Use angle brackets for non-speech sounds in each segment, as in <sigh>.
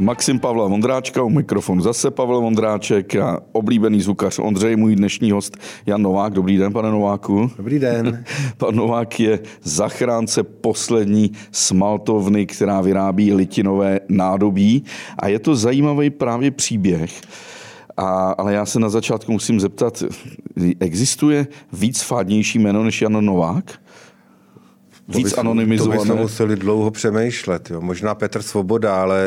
Maxim Pavla Vondráčka, u mikrofonu zase Pavel Vondráček a oblíbený zvukař Ondřej, můj dnešní host Jan Novák. Dobrý den, pane Nováku. Dobrý den. <laughs> Pan Novák je zachránce poslední smaltovny, která vyrábí litinové nádobí a je to zajímavý právě příběh. A, ale já se na začátku musím zeptat, existuje víc fádnější jméno než Jan Novák? Víc to anonymizované. To bychom museli dlouho přemýšlet. Jo. Možná Petr Svoboda, ale...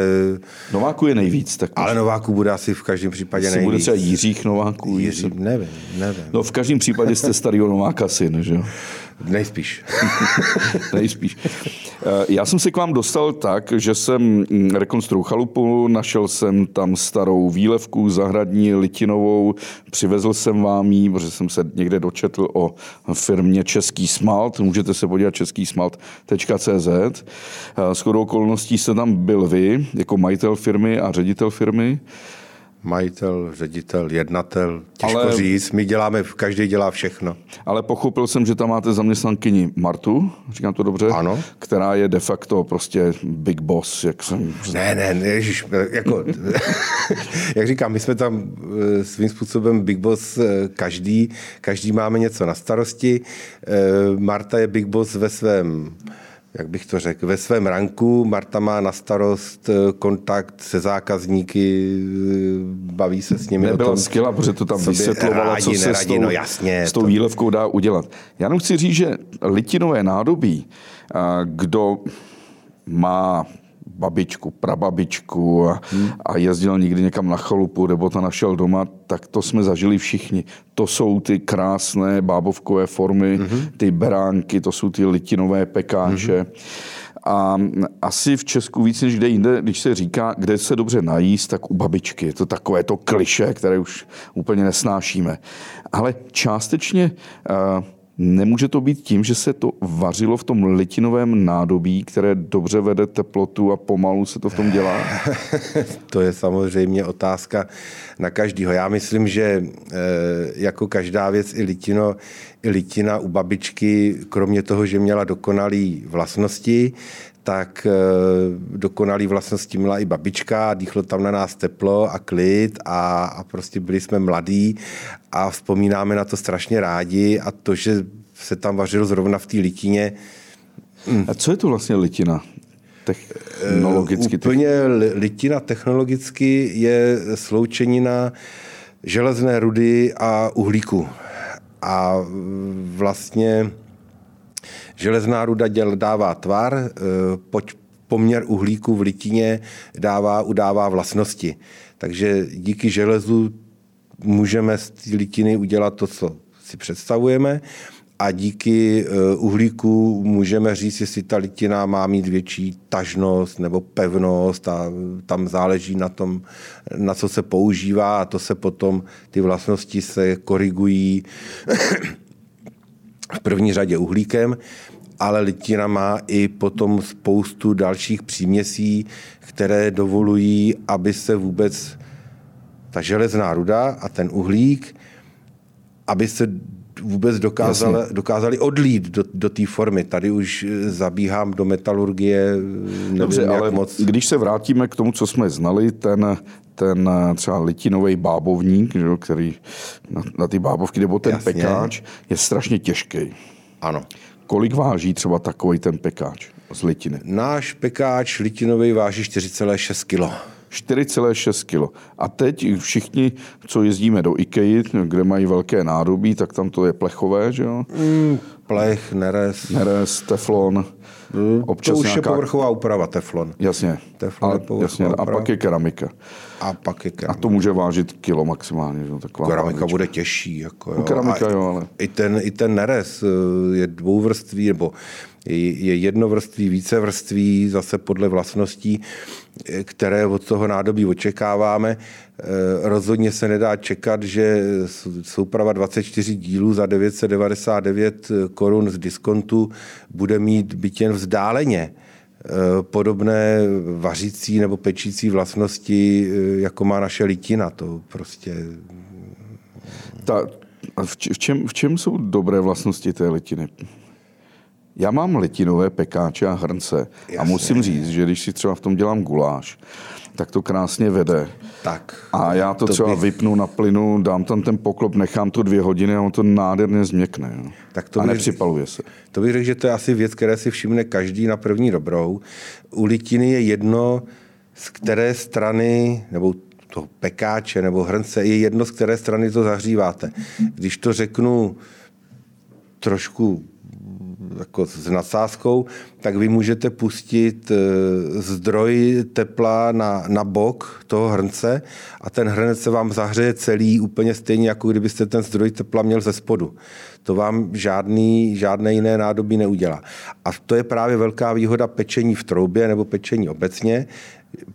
Nováku je nejvíc. Tak ale Nováku bude asi v každém případě nejvíc. bude třeba Jiřích Nováků. Jiří, nevím, nevím. No v každém případě jste starýho Nováka syn, že jo? Nejspíš. <laughs> Nejspíš. Eh, já jsem se k vám dostal tak, že jsem mm, rekonstruoval chalupu, našel jsem tam starou výlevku zahradní litinovou, přivezl jsem vám ji, protože jsem se někde dočetl o firmě Český smalt, můžete se podívat českýsmalt.cz. Eh, s chodou okolností jste tam byl vy, jako majitel firmy a ředitel firmy majitel, ředitel, jednatel, těžko ale, říct. My děláme, každý dělá všechno. Ale pochopil jsem, že tam máte zaměstnankyni Martu, říkám to dobře? Ano. Která je de facto prostě big boss, jak jsem... Ne, ne, ne ježiš, jako, <laughs> jak říkám, my jsme tam eh, svým způsobem big boss eh, každý, každý máme něco na starosti. Eh, Marta je big boss ve svém jak bych to řekl, ve svém ranku. Marta má na starost eh, kontakt se zákazníky, eh, baví se s nimi. Nebyla skvělá, protože to tam vysvětlovala, co se neradí, s tou, no jasně, s tou výlevkou dá udělat. Já jenom chci říct, že litinové nádobí, kdo má babičku, prababičku a, hmm. a jezdil někdy někam na chalupu nebo to našel doma, tak to jsme zažili všichni. To jsou ty krásné bábovkové formy, hmm. ty beránky, to jsou ty litinové pekáče. Hmm. A asi v Česku víc než kde jinde, když se říká, kde se dobře najíst, tak u babičky. Je to takové to kliše, které už úplně nesnášíme. Ale částečně uh, Nemůže to být tím, že se to vařilo v tom litinovém nádobí, které dobře vede teplotu a pomalu se to v tom dělá? <laughs> to je samozřejmě otázka na každýho. Já myslím, že eh, jako každá věc i litino, i litina u babičky, kromě toho, že měla dokonalé vlastnosti, tak eh, dokonalý vlastnosti měla i babička, dýchlo tam na nás teplo a klid a, a prostě byli jsme mladí a vzpomínáme na to strašně rádi a to, že se tam vařilo zrovna v té litině. Hm. A co je to vlastně litina? Technologicky. Uh, úplně litina technologicky je sloučenina železné rudy a uhlíku. A vlastně Železná ruda děl dává tvar, eh, poměr uhlíku v litině dává, udává vlastnosti. Takže díky železu můžeme z té litiny udělat to, co si představujeme a díky eh, uhlíku můžeme říct, jestli ta litina má mít větší tažnost nebo pevnost a tam záleží na tom, na co se používá a to se potom, ty vlastnosti se korigují v první řadě uhlíkem, ale litina má i potom spoustu dalších příměsí, které dovolují, aby se vůbec ta železná ruda a ten uhlík, aby se vůbec dokázali, dokázali odlít do, do té formy. Tady už zabíhám do metalurgie, nevím, Dobře, ale moc. když se vrátíme k tomu, co jsme znali, ten, ten třeba litinový bábovník, že, který na, na ty bábovky, nebo ten Jasně. pekáč, je strašně těžký. Ano. Kolik váží třeba takový ten pekáč z litiny? Náš pekáč litinový váží 4,6 kg. 4,6 kg. A teď všichni, co jezdíme do IKEA, kde mají velké nádobí, tak tam to je plechové, že jo? Mm, plech, neres. Neres, teflon. Mm, Občas to už nějaká... je povrchová úprava, teflon. Jasně. Teflon Ale, je jasně. A pak je keramika. A pak je keramika. A to může vážit kilo maximálně. Že? Taková keramika vážička. bude těžší. Jako, jo. No, keramika, jo, ale... I ten, I ten neres eh, je dvouvrství, nebo je jednovrství, vícevrství, zase podle vlastností, které od toho nádobí očekáváme. Eh, rozhodně se nedá čekat, že souprava 24 dílů za 999 korun z diskontu bude mít byt jen vzdáleně eh, podobné vařící nebo pečící vlastnosti, jako má naše litina. To prostě... Ta, v, čem, v čem jsou dobré vlastnosti té litiny? Já mám litinové pekáče a hrnce Jasně. a musím říct, že když si třeba v tom dělám guláš, tak to krásně vede. Tak. A já to, to třeba by... vypnu na plynu, dám tam ten poklop, nechám to dvě hodiny a on to nádherně změkne. Jo. Tak to a bych, nepřipaluje se. To bych řekl, že to je asi věc, které si všimne každý na první dobrou. U litiny je jedno, z které strany, nebo toho pekáče nebo hrnce, je jedno, z které strany to zahříváte. Když to řeknu trošku jako s nadsázkou, tak vy můžete pustit e, zdroj tepla na, na bok toho hrnce a ten hrnec se vám zahřeje celý úplně stejně, jako kdybyste ten zdroj tepla měl ze spodu. To vám žádný, žádné jiné nádobí neudělá. A to je právě velká výhoda pečení v troubě nebo pečení obecně,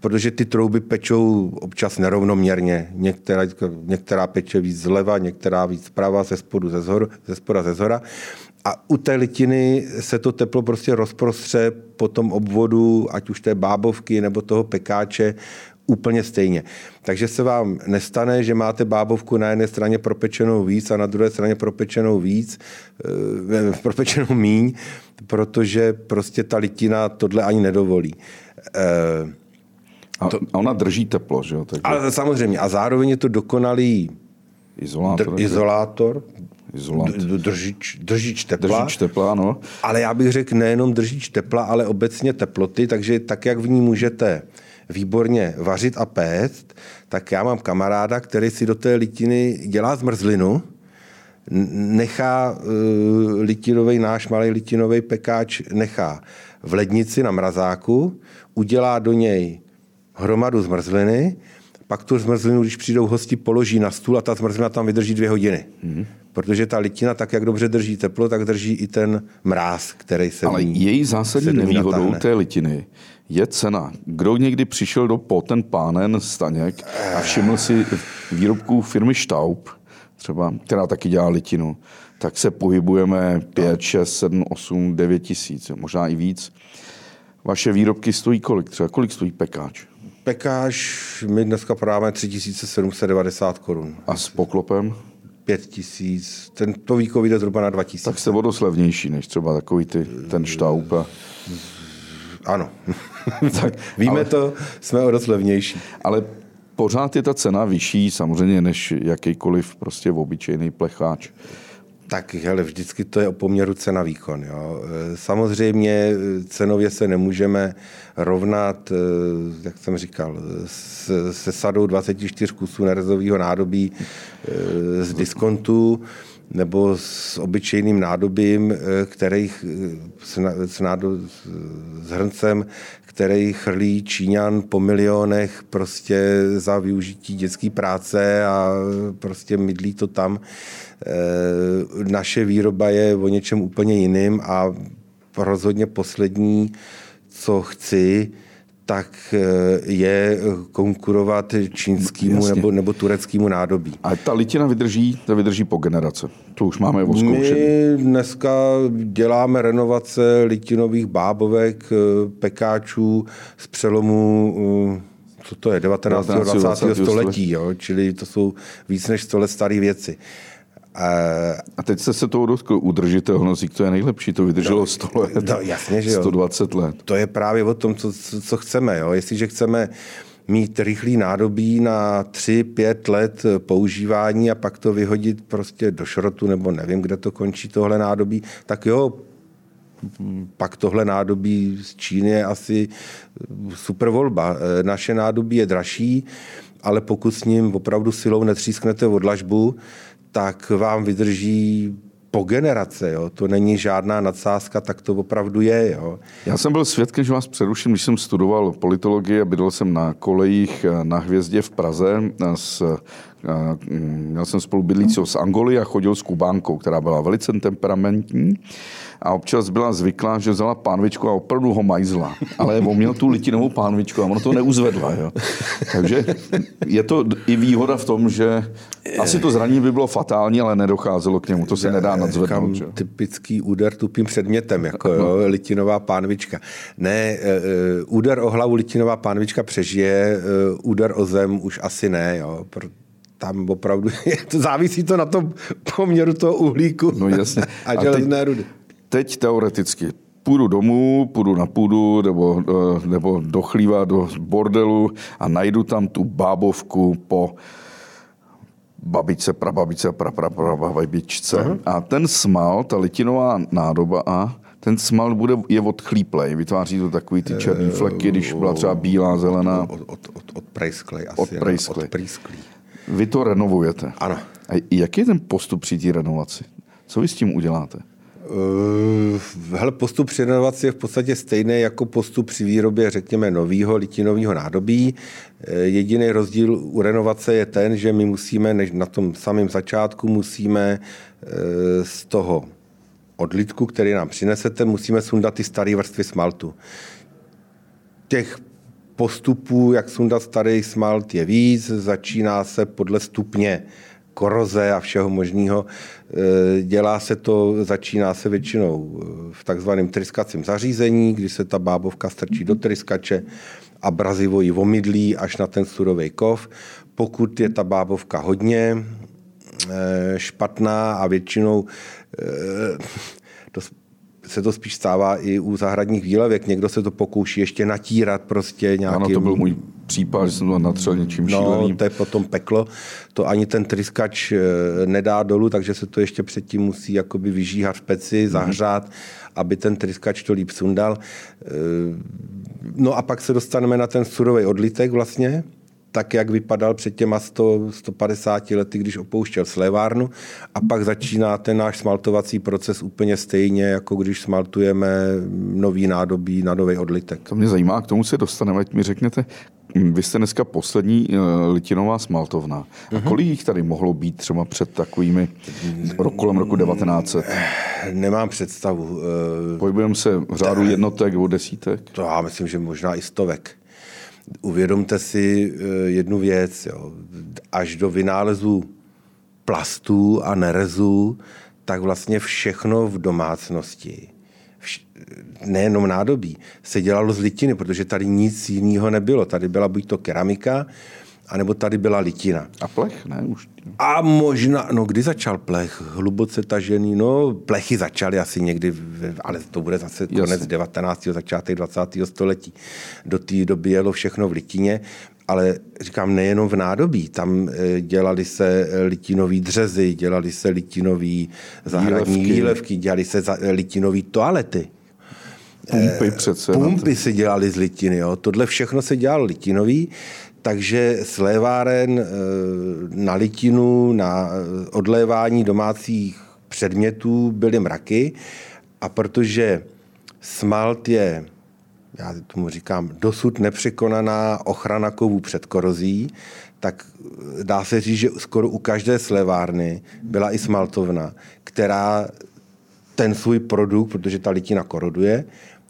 protože ty trouby pečou občas nerovnoměrně. Některá, některá peče víc zleva, některá víc zprava, ze spodu, ze, zhor, ze spoda, ze zhora. A u té litiny se to teplo prostě rozprostře po tom obvodu, ať už té bábovky nebo toho pekáče, úplně stejně. Takže se vám nestane, že máte bábovku na jedné straně propečenou víc a na druhé straně propečenou víc, e, <laughs> propečenou míň, protože prostě ta litina tohle ani nedovolí. E, a, to, a ona drží teplo, že jo? Takže... Ale samozřejmě. A zároveň je to dokonalý izolátor, dr, izolátor Izolant. Držič, držič tepla. Držič tepla, no. Ale já bych řekl nejenom držič tepla, ale obecně teploty, takže tak, jak v ní můžete výborně vařit a péct, tak já mám kamaráda, který si do té litiny dělá zmrzlinu, nechá uh, litinový, náš malý litinový pekáč nechá v lednici na mrazáku, udělá do něj hromadu zmrzliny, pak tu zmrzlinu, když přijdou hosti, položí na stůl a ta zmrzlina tam vydrží dvě hodiny. Mm-hmm. Protože ta litina, tak jak dobře drží teplo, tak drží i ten mráz, který se Ale její zásadní nevýhodou natáhne. té litiny je cena. Kdo někdy přišel do Poten Pánen Staněk a všiml si výrobků firmy Staub, třeba, která taky dělá litinu, tak se pohybujeme 5, 6, 7, 8, 9 tisíc, možná i víc. Vaše výrobky stojí kolik třeba? Kolik stojí pekáč? Pekáč my dneska prodáváme 3790 korun. A s poklopem? 5000, ten to výko vyjde zhruba na 2000. Tak se vodoslevnější než třeba takový ty, ten štaup. A... Ano. <laughs> tak, Víme ale, to, jsme o dost levnější. Ale pořád je ta cena vyšší samozřejmě než jakýkoliv prostě obyčejný plecháč. Tak hele, vždycky to je o poměru cena výkon. Jo. E, samozřejmě e, cenově se nemůžeme rovnat, e, jak jsem říkal, se sadou 24 kusů nerezového nádobí z diskontu nebo s obyčejným nádobím, který, s, nádob, s hrncem, který chrlí Číňan po milionech prostě za využití dětské práce a prostě mydlí to tam. E, naše výroba je o něčem úplně jiným a rozhodně poslední, co chci, tak e, je konkurovat čínskému nebo, nebo tureckému nádobí. A ta litina vydrží, ta vydrží po generace. To už máme odzkoušený. My dneska děláme renovace litinových bábovek, e, pekáčů z přelomu co to je, 19. 19. 20. 20. století, jo? čili to jsou víc než 100 let staré věci. A teď se se toho dotkl udržitelnost, to je nejlepší, to vydrželo 100 no, let, no, jasně, že jo. 120 let. To je právě o tom, co, co chceme. Jo. Jestliže chceme mít rychlý nádobí na 3-5 let používání a pak to vyhodit prostě do šrotu, nebo nevím, kde to končí tohle nádobí, tak jo, pak tohle nádobí z Číny je asi super volba. Naše nádobí je dražší, ale pokud s ním opravdu silou netřísknete odlažbu, tak vám vydrží po generace. Jo? To není žádná nadsázka, tak to opravdu je. Jo? Já jsem byl svědkem, že vás přeruším, když jsem studoval politologii a bydlel jsem na kolejích na Hvězdě v Praze s Měl jsem spolu bydlícího z Angoly a chodil s Kubánkou, která byla velice temperamentní a občas byla zvyklá, že vzala pánvičku a opravdu ho majzla. Ale on měl tu litinovou pánvičku a ono to neuzvedla. Jo. Takže je to i výhoda v tom, že asi to zranění by bylo fatální, ale nedocházelo k němu. To se nedá nadzvednout. Že? Typický úder tupým předmětem, jako jo, no. litinová pánvička. Ne, uh, úder o hlavu litinová pánvička přežije, uh, úder o zem už asi ne, jo, tam opravdu <laughs> to závisí to na tom poměru toho uhlíku no, jasně. <laughs> a železné rudy. Teď teoreticky půjdu domů, půjdu na půdu nebo, eh, nebo do chlíva, do bordelu a najdu tam tu bábovku po babičce, prababičce, praprababičce. Uh-huh. A ten smal, ta litinová nádoba a ten smal bude, je odchlíplej. Vytváří to takový ty černé fleky, když byla třeba bílá, zelená. Od, od, od, od prejsklej asi. Od prejsklej. Od prejsklý. Vy to renovujete. Ano. A jaký je ten postup při té renovaci? Co vy s tím uděláte? Uh, hele, postup při renovaci je v podstatě stejný jako postup při výrobě, řekněme, nového litinového nádobí. Jediný rozdíl u renovace je ten, že my musíme, než na tom samém začátku, musíme z toho odlitku, který nám přinesete, musíme sundat ty staré vrstvy smaltu. Těch postupů, jak sundat starý smalt, je víc. Začíná se podle stupně koroze a všeho možného. E, dělá se to, začíná se většinou v takzvaném tryskacím zařízení, kdy se ta bábovka strčí do tryskače a brazivo ji omydlí až na ten surový kov. Pokud je ta bábovka hodně e, špatná a většinou se to spíš stává i u zahradních výlevek. Někdo se to pokouší ještě natírat prostě nějakým... Ano, to byl můj případ, že jsem to natřel něčím no, šíleným. to je potom peklo. To ani ten tryskač eh, nedá dolů, takže se to ještě předtím musí jakoby vyžíhat v peci, mm. zahřát, aby ten tryskač to líp sundal. Eh, no a pak se dostaneme na ten surový odlitek vlastně, tak, jak vypadal před těma 100, 150 lety, když opouštěl slévárnu a pak začíná ten náš smaltovací proces úplně stejně, jako když smaltujeme nový nádobí na nový odlitek. To mě zajímá, k tomu se dostaneme, ať mi řeknete, vy jste dneska poslední eh, litinová smaltovna. Uh-huh. kolik jich tady mohlo být třeba před takovými kolem roku 1900? Nemám představu. Eh, Pohybujeme se v řádu jednotek nebo desítek? To já myslím, že možná i stovek uvědomte si eh, jednu věc, jo. až do vynálezu plastů a nerezů, tak vlastně všechno v domácnosti, nejenom nádobí, se dělalo z litiny, protože tady nic jiného nebylo. Tady byla buď to keramika, anebo tady byla litina. A plech, ne? Už. A možná, no kdy začal plech? Hluboce tažený, no plechy začaly asi někdy, ale to bude zase konec Jasně. 19. začátek 20. století. Do té doby jelo všechno v litině, ale říkám nejenom v nádobí, tam eh, dělali se litinový dřezy, dělali se litinový zahradní výlevky, dělali se litinový toalety. Pumpy přece. Pumpy se dělali z litiny, jo. Tohle všechno se dělalo litinový takže sléváren eh, na litinu, na eh, odlévání domácích předmětů byly mraky. A protože smalt je, já tomu říkám, dosud nepřekonaná ochrana kovů před korozí, tak eh, dá se říct, že skoro u každé slévárny byla i smaltovna, která ten svůj produkt, protože ta litina koroduje,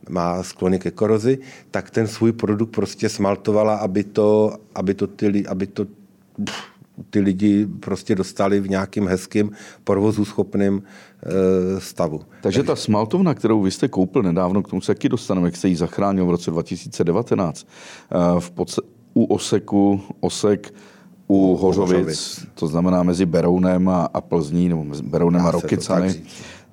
má sklony ke korozi, tak ten svůj produkt prostě smaltovala, aby to, aby to, ty, aby to ty lidi prostě dostali v nějakým hezkým provozu schopným e, stavu. Takže ta smaltovna, kterou vy jste koupil nedávno, k tomu se taky dostaneme, jak jste ji zachránil v roce 2019, e, v podse- u Oseku, Osek, u Hořovic, Hořovic, to znamená mezi Berounem a, a Plzní, nebo mezi Berounem Dá a Rokycany, tak,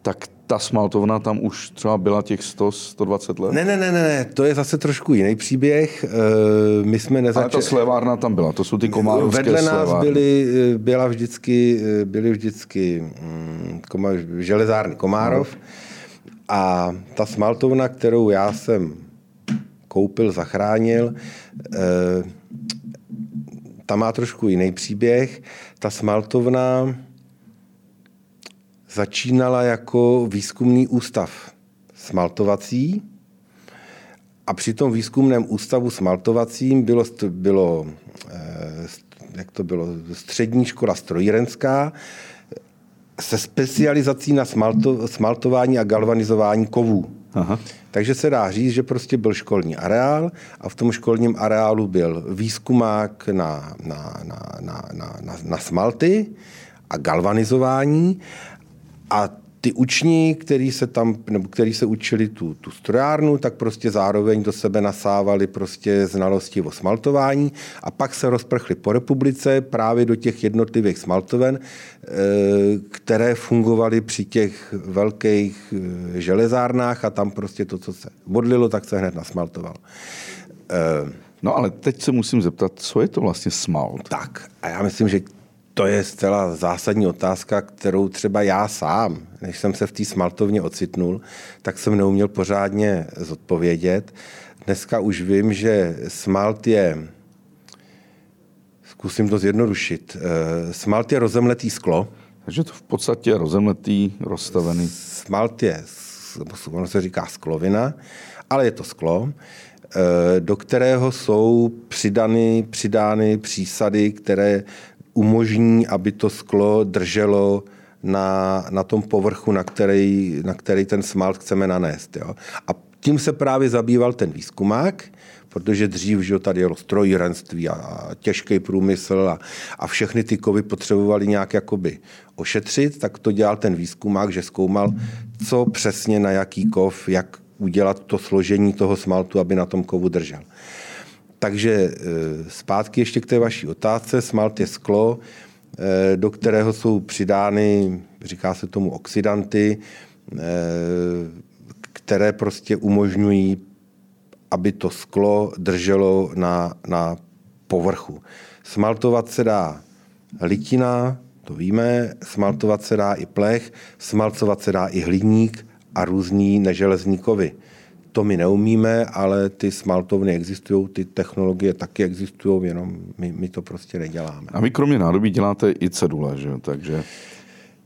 tak ta smaltovna tam už třeba byla těch 100, 120 let? Ne, ne, ne, ne, to je zase trošku jiný příběh. Eh, my jsme nezačali... Ale ta slévárna tam byla, to jsou ty komárovské Vedle nás slévárny. byly, eh, byla vždycky, eh, byly vždycky hm, koma, železárny Komárov no. a ta smaltovna, kterou já jsem koupil, zachránil, ta má trošku jiný příběh. Ta smaltovna začínala jako výzkumný ústav smaltovací a při tom výzkumném ústavu smaltovacím bylo, bylo, eh, jak to bylo, střední škola strojírenská se specializací na smalto, smaltování a galvanizování kovů. Aha. Takže se dá říct, že prostě byl školní areál a v tom školním areálu byl výzkumák na, na, na, na, na, na, na smalty a galvanizování a ty uční, který se tam, nebo který se učili tu, tu strojárnu, tak prostě zároveň do sebe nasávali prostě znalosti o smaltování a pak se rozprchli po republice právě do těch jednotlivých smaltoven, eh, které fungovaly při těch velkých eh, železárnách a tam prostě to, co se bodlilo, tak se hned nasmaltovalo. No ale teď se musím zeptat, co je to vlastně smalt? Tak a já myslím, že to je zcela zásadní otázka, kterou třeba já sám, než jsem se v té smaltovně ocitnul, tak jsem neuměl pořádně zodpovědět. Dneska už vím, že smalt je, zkusím to zjednodušit, eh, smalt je rozemletý sklo. Takže to v podstatě rozemletý, rozstavený. Smalt je, ono se říká sklovina, ale je to sklo, eh, do kterého jsou přidany, přidány přísady, které umožní, aby to sklo drželo na, na tom povrchu, na který, na který ten smalt chceme nanést. Jo. A tím se právě zabýval ten výzkumák, protože dřív že tady jelo strojírenství a, a těžký průmysl a, a všechny ty kovy potřebovali nějak jakoby ošetřit, tak to dělal ten výzkumák, že zkoumal, co přesně na jaký kov, jak udělat to složení toho smaltu, aby na tom kovu držel. Takže e, zpátky ještě k té vaší otázce. Smalt je sklo, e, do kterého jsou přidány, říká se tomu oxidanty, e, které prostě umožňují, aby to sklo drželo na, na povrchu. Smaltovat se dá litina, to víme, smaltovat se dá i plech, smaltovat se dá i hliník a různý neželezní kovy to my neumíme, ale ty smaltovny existují, ty technologie taky existují, jenom my, my to prostě neděláme. A vy kromě nádobí děláte i cedule, že Takže...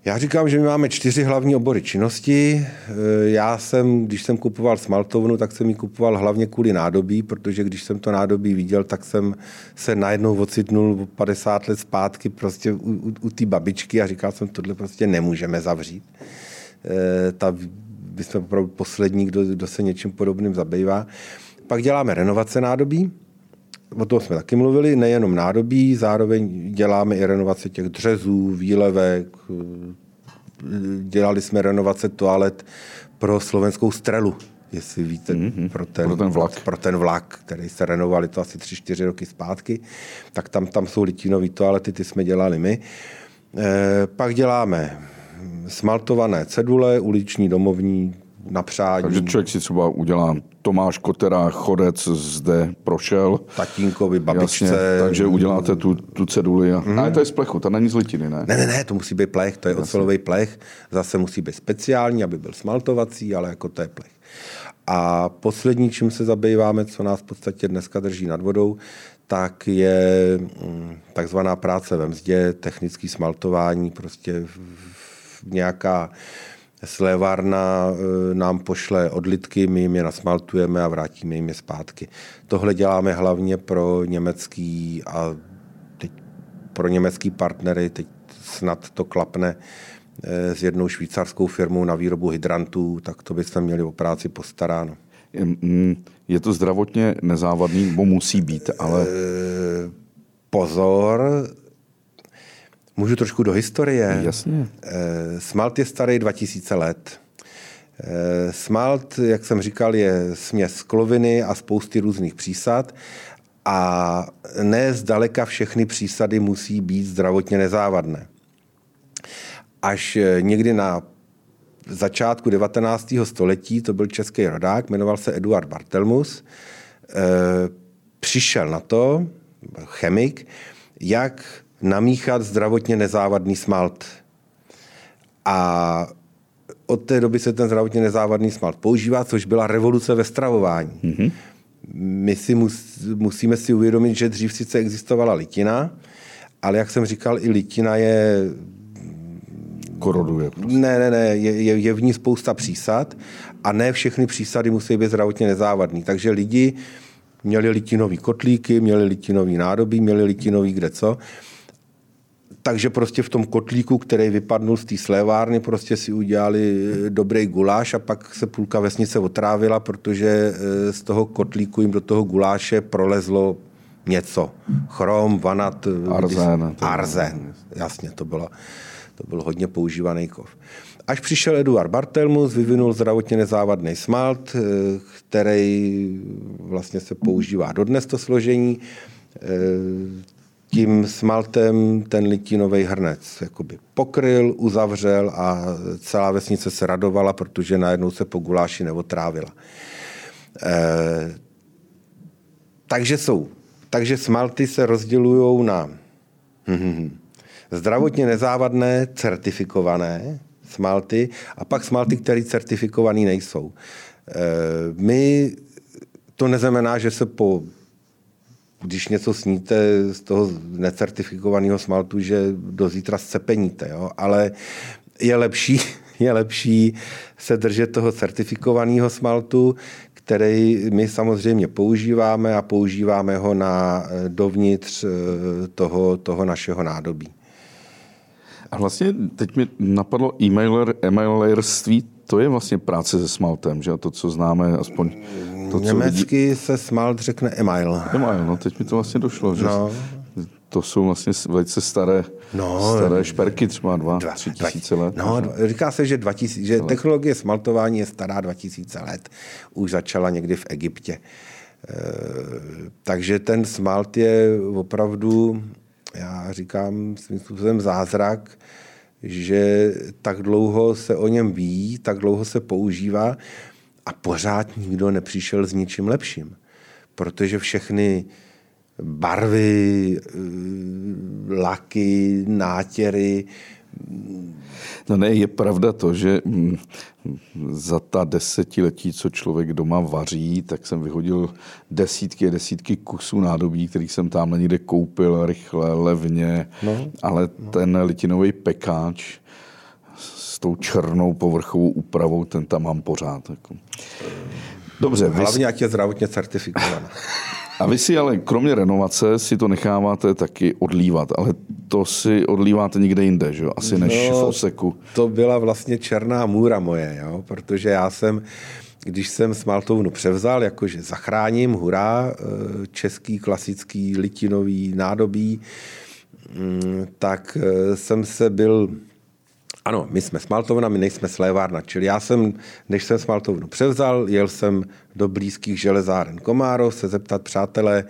Já říkám, že my máme čtyři hlavní obory činnosti. Eh, já jsem, když jsem kupoval smaltovnu, tak jsem ji kupoval hlavně kvůli nádobí, protože když jsem to nádobí viděl, tak jsem se najednou ocitnul 50 let zpátky prostě u, u, u té babičky a říkal jsem, tohle prostě nemůžeme zavřít. E, ta my jsme opravdu poslední, kdo, kdo se něčím podobným zabývá. Pak děláme renovace nádobí, o tom jsme taky mluvili, nejenom nádobí, zároveň děláme i renovace těch dřezů, výlevek, dělali jsme renovace toalet pro slovenskou strelu, jestli víte, mm-hmm. pro, ten, pro ten vlak. Pro ten vlak, který se renovali to asi tři, čtyři roky zpátky, tak tam, tam jsou litínové toalety, ty jsme dělali my. E, pak děláme smaltované cedule, uliční domovní na přání. Takže člověk si třeba udělá Tomáš Kotera, chodec zde prošel. Tatínkovi, babičce. Jasně, takže uděláte tu, tu ceduli. A... Mm. Ale to je z plechu, to není z litiny, ne? Ne, ne, ne, to musí být plech, to je Jasně. ocelový plech. Zase musí být speciální, aby byl smaltovací, ale jako to je plech. A poslední, čím se zabýváme, co nás v podstatě dneska drží nad vodou, tak je mm, takzvaná práce ve mzdě, technický smaltování, prostě nějaká slévárna e, nám pošle odlitky, my jim je nasmaltujeme a vrátíme jim je zpátky. Tohle děláme hlavně pro německý a teď pro německý partnery, teď snad to klapne e, s jednou švýcarskou firmou na výrobu hydrantů, tak to bychom měli o práci postaráno. Je to zdravotně nezávadný, bo musí být, ale... E, pozor, Můžu trošku do historie? Jasně. Eh, smalt je starý 2000 let. Eh, smalt, jak jsem říkal, je směs skloviny a spousty různých přísad a ne zdaleka všechny přísady musí být zdravotně nezávadné. Až eh, někdy na začátku 19. století, to byl český rodák, jmenoval se Eduard Bartelmus, přišel na to, chemik, jak namíchat zdravotně nezávadný smalt. A od té doby se ten zdravotně nezávadný smalt používá, což byla revoluce ve stravování. Mm-hmm. My si mus, musíme si uvědomit, že dřív sice existovala litina, ale jak jsem říkal, i litina je... Koroduje. Prostě. Ne, ne, ne, je, je, je v ní spousta přísad a ne všechny přísady musí být zdravotně nezávadný. Takže lidi měli litinový kotlíky, měli litinový nádobí, měli litinový kde co takže prostě v tom kotlíku, který vypadnul z té slévárny, prostě si udělali eh, dobrý guláš a pak se půlka vesnice otrávila, protože eh, z toho kotlíku jim do toho guláše prolezlo něco. Chrom, vanat, arzen. Arzen, jasně, to bylo, to byl hodně používaný kov. Až přišel Eduard Bartelmus, vyvinul zdravotně nezávadný smalt, eh, který vlastně se používá dodnes to složení. Tím smaltem ten litinový hrnec jakoby pokryl, uzavřel a celá vesnice se radovala, protože najednou se po guláši neotrávila. Eh, takže jsou. Takže smalty se rozdělují na zdravotně nezávadné, certifikované smalty a pak smalty, které certifikované nejsou. Eh, my to neznamená, že se po když něco sníte z toho necertifikovaného smaltu, že do zítra scepeníte, jo? ale je lepší, <laughs> je lepší se držet toho certifikovaného smaltu, který my samozřejmě používáme a používáme ho na eh, dovnitř eh, toho, toho našeho nádobí. A vlastně teď mi napadlo e-mailer, e-mailerství, to je vlastně práce se smaltem, že to, co známe, aspoň to, co Německy vidí... se smalt řekne email. Email, no teď mi to vlastně došlo, že no. to jsou vlastně velice staré, no, staré šperky, třeba dva, dva tři tisíce let. No, dva, říká se, že, 2000, že technologie smaltování je stará 2000 let. Už začala někdy v Egyptě. E, takže ten smalt je opravdu, já říkám svým způsobem zázrak, že tak dlouho se o něm ví, tak dlouho se používá a pořád nikdo nepřišel s ničím lepším. Protože všechny barvy, eh, laky, nátěry. No ne, je pravda to, že mm, za ta desetiletí, co člověk doma vaří, tak jsem vyhodil desítky a desítky kusů nádobí, kterých jsem tam někde koupil rychle, levně, no. ale no. ten litinový pekáč s tou černou povrchovou úpravou, ten tam mám pořád. Jako. Dobře. Hlavně, ať je zdravotně certifikovaná. A vy si ale kromě renovace si to necháváte taky odlívat, ale to si odlíváte někde jinde, že jo? Asi než no, v Oseku. To byla vlastně černá můra moje, jo? protože já jsem, když jsem Smaltovnu převzal, jakože zachráním, hurá, eh, český klasický litinový nádobí, mm, tak eh, jsem se byl ano, my jsme smaltovna, my nejsme slévárna. Čili já jsem, než jsem smaltovnu převzal, jel jsem do blízkých železáren Komárov se zeptat, přátelé,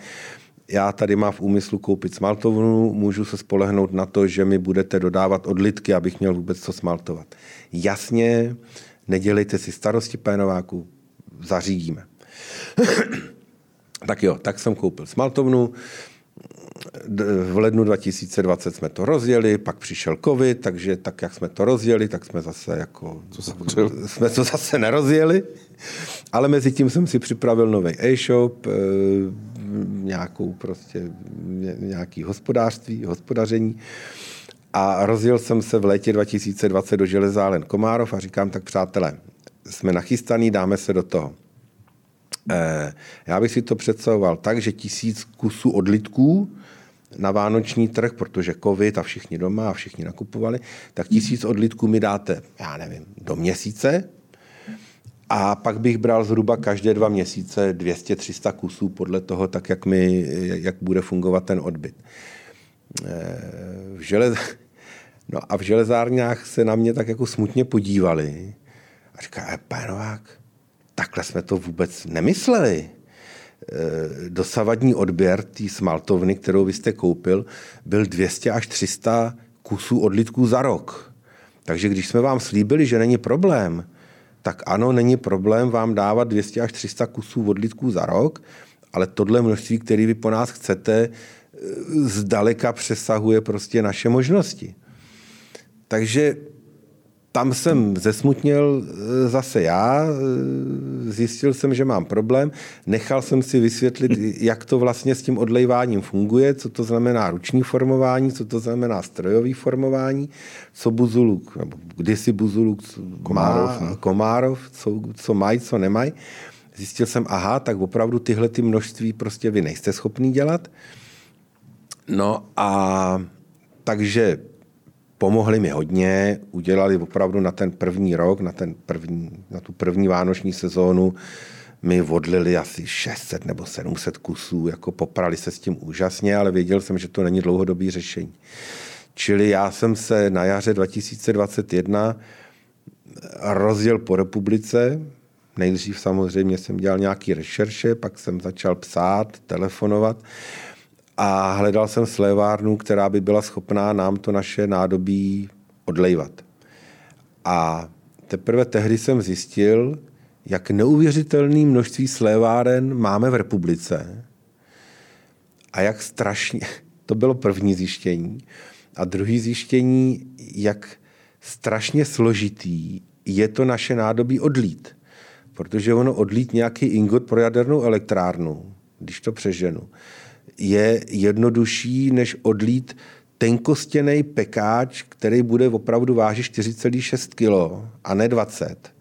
já tady mám v úmyslu koupit smaltovnu, můžu se spolehnout na to, že mi budete dodávat odlitky, abych měl vůbec co smaltovat. Jasně, nedělejte si starosti, pénováku, zařídíme. <coughs> tak jo, tak jsem koupil smaltovnu, v lednu 2020 jsme to rozjeli, pak přišel covid, takže tak, jak jsme to rozjeli, tak jsme zase jako... To <laughs> jsme to zase nerozjeli, ale mezi tím jsem si připravil nový e-shop, eh, nějakou prostě, nějaký hospodářství, hospodaření. A rozjel jsem se v létě 2020 do Železálen Komárov a říkám tak, přátelé, jsme nachystaný, dáme se do toho. Eh, já bych si to představoval tak, že tisíc kusů odlitků na vánoční trh, protože covid a všichni doma a všichni nakupovali, tak tisíc odlitků mi dáte, já nevím, do měsíce a pak bych bral zhruba každé dva měsíce 200-300 kusů podle toho, tak jak, mi, jak bude fungovat ten odbyt. Eh, v želez... <laughs> No a v železárnách se na mě tak jako smutně podívali a říká, e, Novák, takhle jsme to vůbec nemysleli. Eh, dosavadní odběr té smaltovny, kterou vy jste koupil, byl 200 až 300 kusů odlitků za rok. Takže když jsme vám slíbili, že není problém, tak ano, není problém vám dávat 200 až 300 kusů odlitků za rok, ale tohle množství, které vy po nás chcete, eh, zdaleka přesahuje prostě naše možnosti. Takže tam jsem zesmutnil eh, zase já, eh, zjistil jsem, že mám problém, nechal jsem si vysvětlit, jak to vlastně s tím odlejváním funguje, co to znamená ruční formování, co to znamená strojový formování, co Buzuluk, nebo kdysi Buzuluk Komárov, má, Komárov co, co mají, co nemají. Zjistil jsem, aha, tak opravdu tyhle ty množství prostě vy nejste schopný dělat. No a takže pomohli mi hodně, udělali opravdu na ten první rok, na, ten první, na tu první vánoční sezónu, mi odlili asi 600 nebo 700 kusů, jako poprali se s tím úžasně, ale věděl jsem, že to není dlouhodobý řešení. Čili já jsem se na jaře 2021 rozjel po republice. Nejdřív samozřejmě jsem dělal nějaký rešerše, pak jsem začal psát, telefonovat a hledal jsem slévárnu, která by byla schopná nám to naše nádobí odlejvat. A teprve tehdy jsem zjistil, jak neuvěřitelné množství sléváren máme v republice a jak strašně, <laughs> to bylo první zjištění, a druhý zjištění, jak strašně složitý je to naše nádobí odlít. Protože ono odlít nějaký ingot pro jadernou elektrárnu, když to přeženu, je jednodušší, než odlít tenkostěný pekáč, který bude opravdu vážit 4,6 kg a ne 20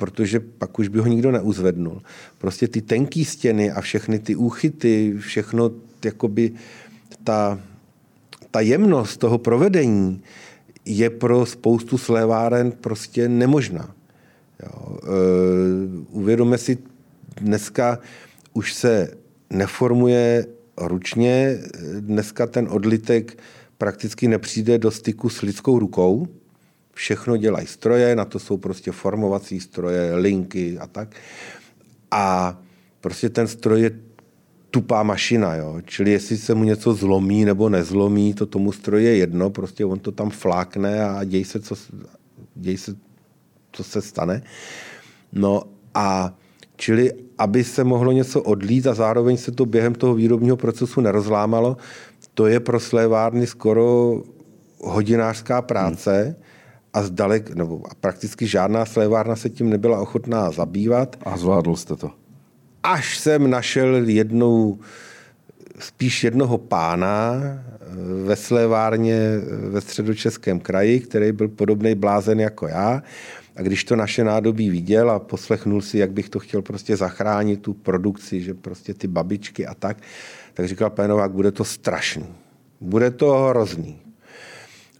protože pak už by ho nikdo neuzvednul. Prostě ty tenký stěny a všechny ty úchyty, všechno, jakoby ta, ta jemnost toho provedení je pro spoustu sléváren prostě nemožná. Jo. E, uvědomme si, dneska už se neformuje ručně, dneska ten odlitek prakticky nepřijde do styku s lidskou rukou, všechno dělají stroje, na to jsou prostě formovací stroje, linky a tak. A prostě ten stroj je tupá mašina, jo. Čili jestli se mu něco zlomí nebo nezlomí, to tomu stroji je jedno, prostě on to tam flákne a děj se, co, děj se, co se stane. No a čili, aby se mohlo něco odlít a zároveň se to během toho výrobního procesu nerozlámalo, to je pro slévárny skoro hodinářská práce, hmm a zdalek, nebo prakticky žádná slévárna se tím nebyla ochotná zabývat. A zvládl jste to? Až jsem našel jednou, spíš jednoho pána eh, ve slévárně eh, ve středočeském kraji, který byl podobný blázen jako já. A když to naše nádobí viděl a poslechnul si, jak bych to chtěl prostě zachránit, tu produkci, že prostě ty babičky a tak, tak říkal, Pénovák, bude to strašný. Bude to hrozný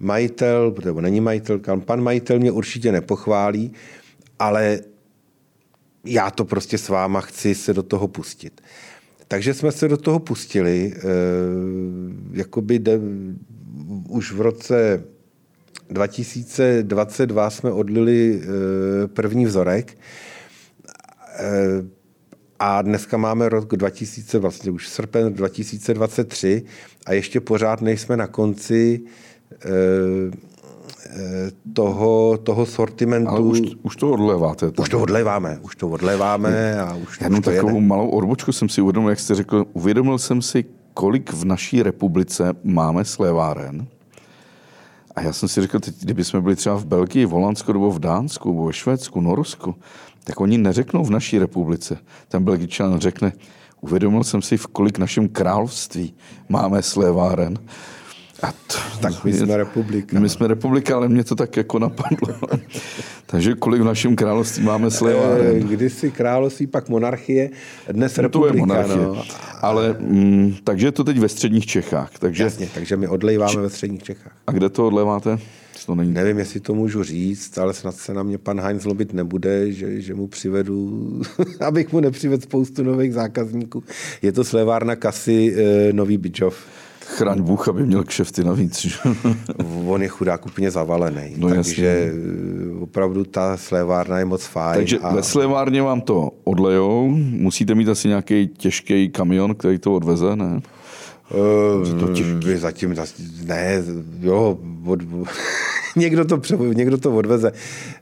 majitel, nebo není majitel, pan majitel mě určitě nepochválí, ale já to prostě s váma chci se do toho pustit. Takže jsme se do toho pustili. E, jakoby de, už v roce 2022 jsme odlili e, první vzorek e, a dneska máme rok 2000, vlastně už srpen 2023 a ještě pořád nejsme na konci Eh, eh, toho, toho sortimentu. Ale už, už to odleváte. Tam. Už to odleváme, už to odleváme a už Jenom už to takovou jede. malou odbočku jsem si uvědomil, jak jste řekl, uvědomil jsem si, kolik v naší republice máme sléváren. A já jsem si řekl, teď, kdyby jsme byli třeba v Belgii, v Holandsku, nebo v Dánsku, nebo ve Švédsku, Norsku, tak oni neřeknou v naší republice. Ten Belgičan řekne, uvědomil jsem si, v kolik našem království máme sléváren. A to, tak my jsme republika. My jsme republika, ale mě to tak jako napadlo. <laughs> Takže kolik v našem království máme sléváren? Eh, kdysi království, pak monarchie, dnes no, republika. To je monarchie. No. Ale, mm, takže je to teď ve středních Čechách. Takže... Jasně, takže my odlejváme Č... ve středních Čechách. A kde to odleváte? To není... Nevím, jestli to můžu říct, ale snad se na mě pan Heinz zlobit nebude, že, že mu přivedu, <laughs> abych mu nepřivedl spoustu nových zákazníků. Je to slévárna kasy e, Nový Bidžov. Chraň Bůh, aby měl kšefty navíc. <laughs> On je chudák úplně zavalený. No, takže jasně. Eh, opravdu ta slévárna je moc fajn. Takže a... ve slévárně vám to odlejou, musíte mít asi nějaký těžký kamion, který to odveze, ne? Uh, to těžký. Zatím, ne, jo, od, <laughs> někdo, to někdo to odveze.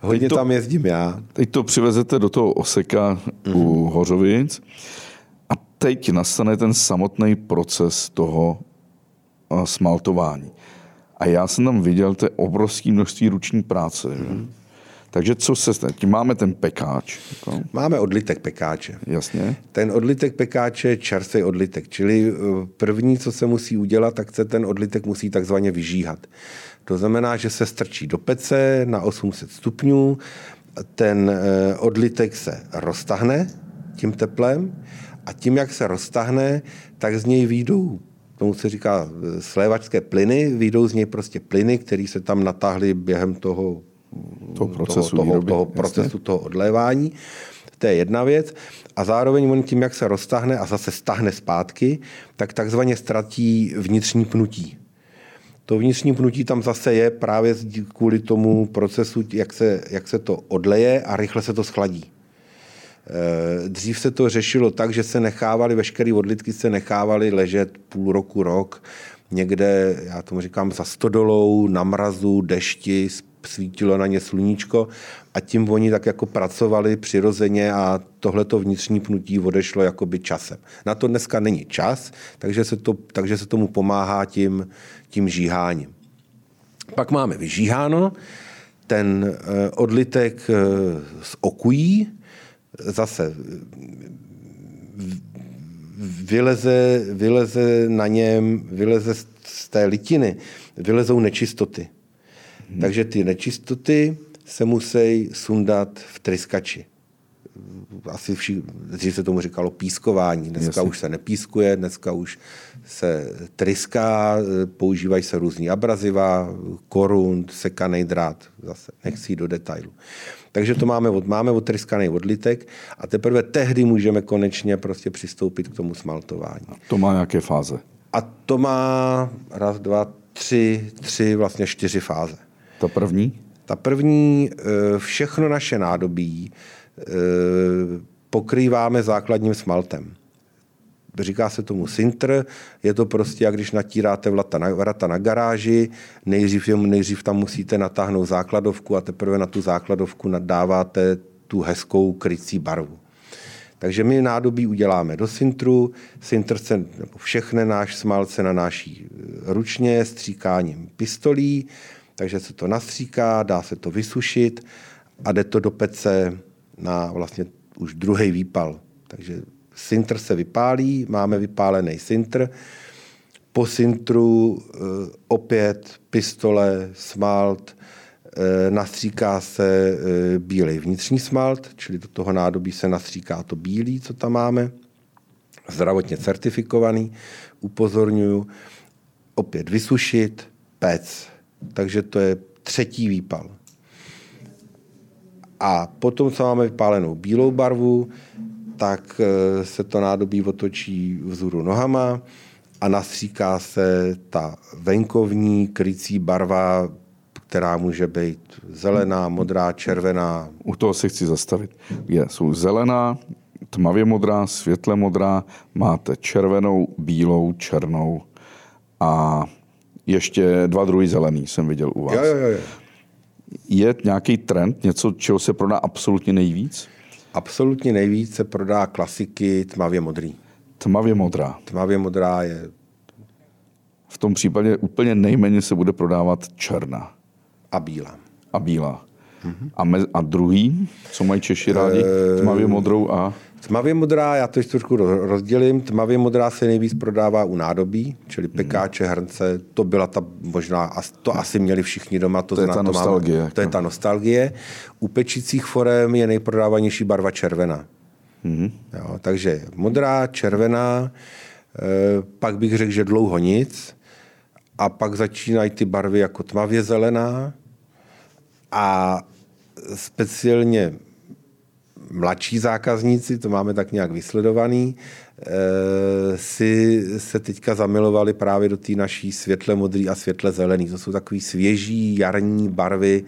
Hodně to, tam jezdím já. Teď to přivezete do toho oseka mm-hmm. u mhm. Hořovic a teď nastane ten samotný proces toho smaltování. A já jsem tam viděl to obrovské množství ruční práce. Mm. Takže co se stane? Tím máme ten pekáč. Jako? Máme odlitek pekáče. Jasně. Ten odlitek pekáče je čerstvý odlitek, čili eh, první, co se musí udělat, tak se ten odlitek musí takzvaně vyžíhat. To znamená, že se strčí do pece na 800 stupňů, ten eh, odlitek se roztahne tím teplem a tím, jak se roztahne, tak z něj výjdou tomu se říká eh, slévačské plyny, vyjdou z něj prostě plyny, které se tam natáhly během toho, toho procesu, toho, toho, toho, procesu toho odlévání. To je jedna věc. A zároveň on tím, jak se roztahne a zase stahne zpátky, tak takzvaně ztratí vnitřní pnutí. To vnitřní pnutí tam zase je právě kvůli tomu procesu, jak se, jak se to odleje a rychle se to schladí. Eh, dřív se to řešilo tak, že se nechávali, veškeré odlitky se nechávali ležet půl roku, rok, někde, já tomu říkám, za stodolou, na mrazu, dešti, svítilo na ně sluníčko a tím oni tak jako pracovali přirozeně a tohleto vnitřní pnutí odešlo jakoby časem. Na to dneska není čas, takže se, to, takže se tomu pomáhá tím, tím žíháním. Pak máme vyžíháno, ten eh, odlitek eh, z okují, zase vyleze, vyleze na něm, vyleze z té litiny, vylezou nečistoty. Hmm. Takže ty nečistoty se musí sundat v tryskači. Asi vši, dřív se tomu říkalo pískování. Dneska Jasně. už se nepískuje, dneska už se tryská, používají se různý abraziva, korunt, sekaný drát. Zase nechci do detailu. Takže to máme, od, máme odtryskaný odlitek a teprve tehdy můžeme konečně prostě přistoupit k tomu smaltování. A to má nějaké fáze? A to má raz, dva, tři, tři, vlastně čtyři fáze. Ta první? Ta první, eh, všechno naše nádobí eh, pokrýváme základním smaltem. Říká se tomu sintr, je to prostě, jak když natíráte vrata na, vrata na garáži, nejdřív, nejdřív tam musíte natáhnout základovku a teprve na tu základovku nadáváte tu hezkou krycí barvu. Takže my nádobí uděláme do sintru, sintr se, nebo všechny náš smalce nanáší ručně stříkáním pistolí, takže se to nastříká, dá se to vysušit a jde to do pece na vlastně už druhý výpal. Takže sintr se vypálí, máme vypálený sintr, po sintru eh, opět pistole, smalt, eh, nastříká se eh, bílej vnitřní smalt, čili do toho nádobí se nastříká to bílý, co tam máme, zdravotně certifikovaný, upozorňuju, opět vysušit, pec, takže to je třetí výpal. A potom, co máme vypálenou bílou barvu, tak eh, se to nádobí otočí vzhůru nohama a nastříká se ta venkovní krycí barva, která může být zelená, modrá, červená. U toho se chci zastavit. Je, jsou zelená, tmavě modrá, světle modrá, máte červenou, bílou, černou a ještě dva druhy zelený jsem viděl u vás. Jo, jo, jo. Je nějaký trend, něco, čeho se prodá absolutně nejvíc? Absolutně nejvíc se prodá klasiky tmavě modrý. Tmavě modrá. Tmavě modrá je... V tom případě úplně nejméně se bude prodávat černá. A bílá. A bílá. Mm-hmm. A, me, a druhý, co mají Češi rádi, eh, tmavě modrou a... Tmavě modrá, já to trošku rozdělím, tmavě modrá se nejvíc prodává u nádobí, čili pekáče, hrnce, to byla ta možná, to asi měli všichni doma. To, to je ta to nostalgie. Máme, to je ta nostalgie. U pečících forem je nejprodávanější barva červená. Mm-hmm. Jo, takže modrá, červená, e, pak bych řekl, že dlouho nic, a pak začínají ty barvy jako tmavě zelená a speciálně mladší zákazníci, to máme tak nějak vysledovaný, eh, si se teďka zamilovali právě do té naší světle modrý a světle zelený. To jsou takový svěží jarní barvy,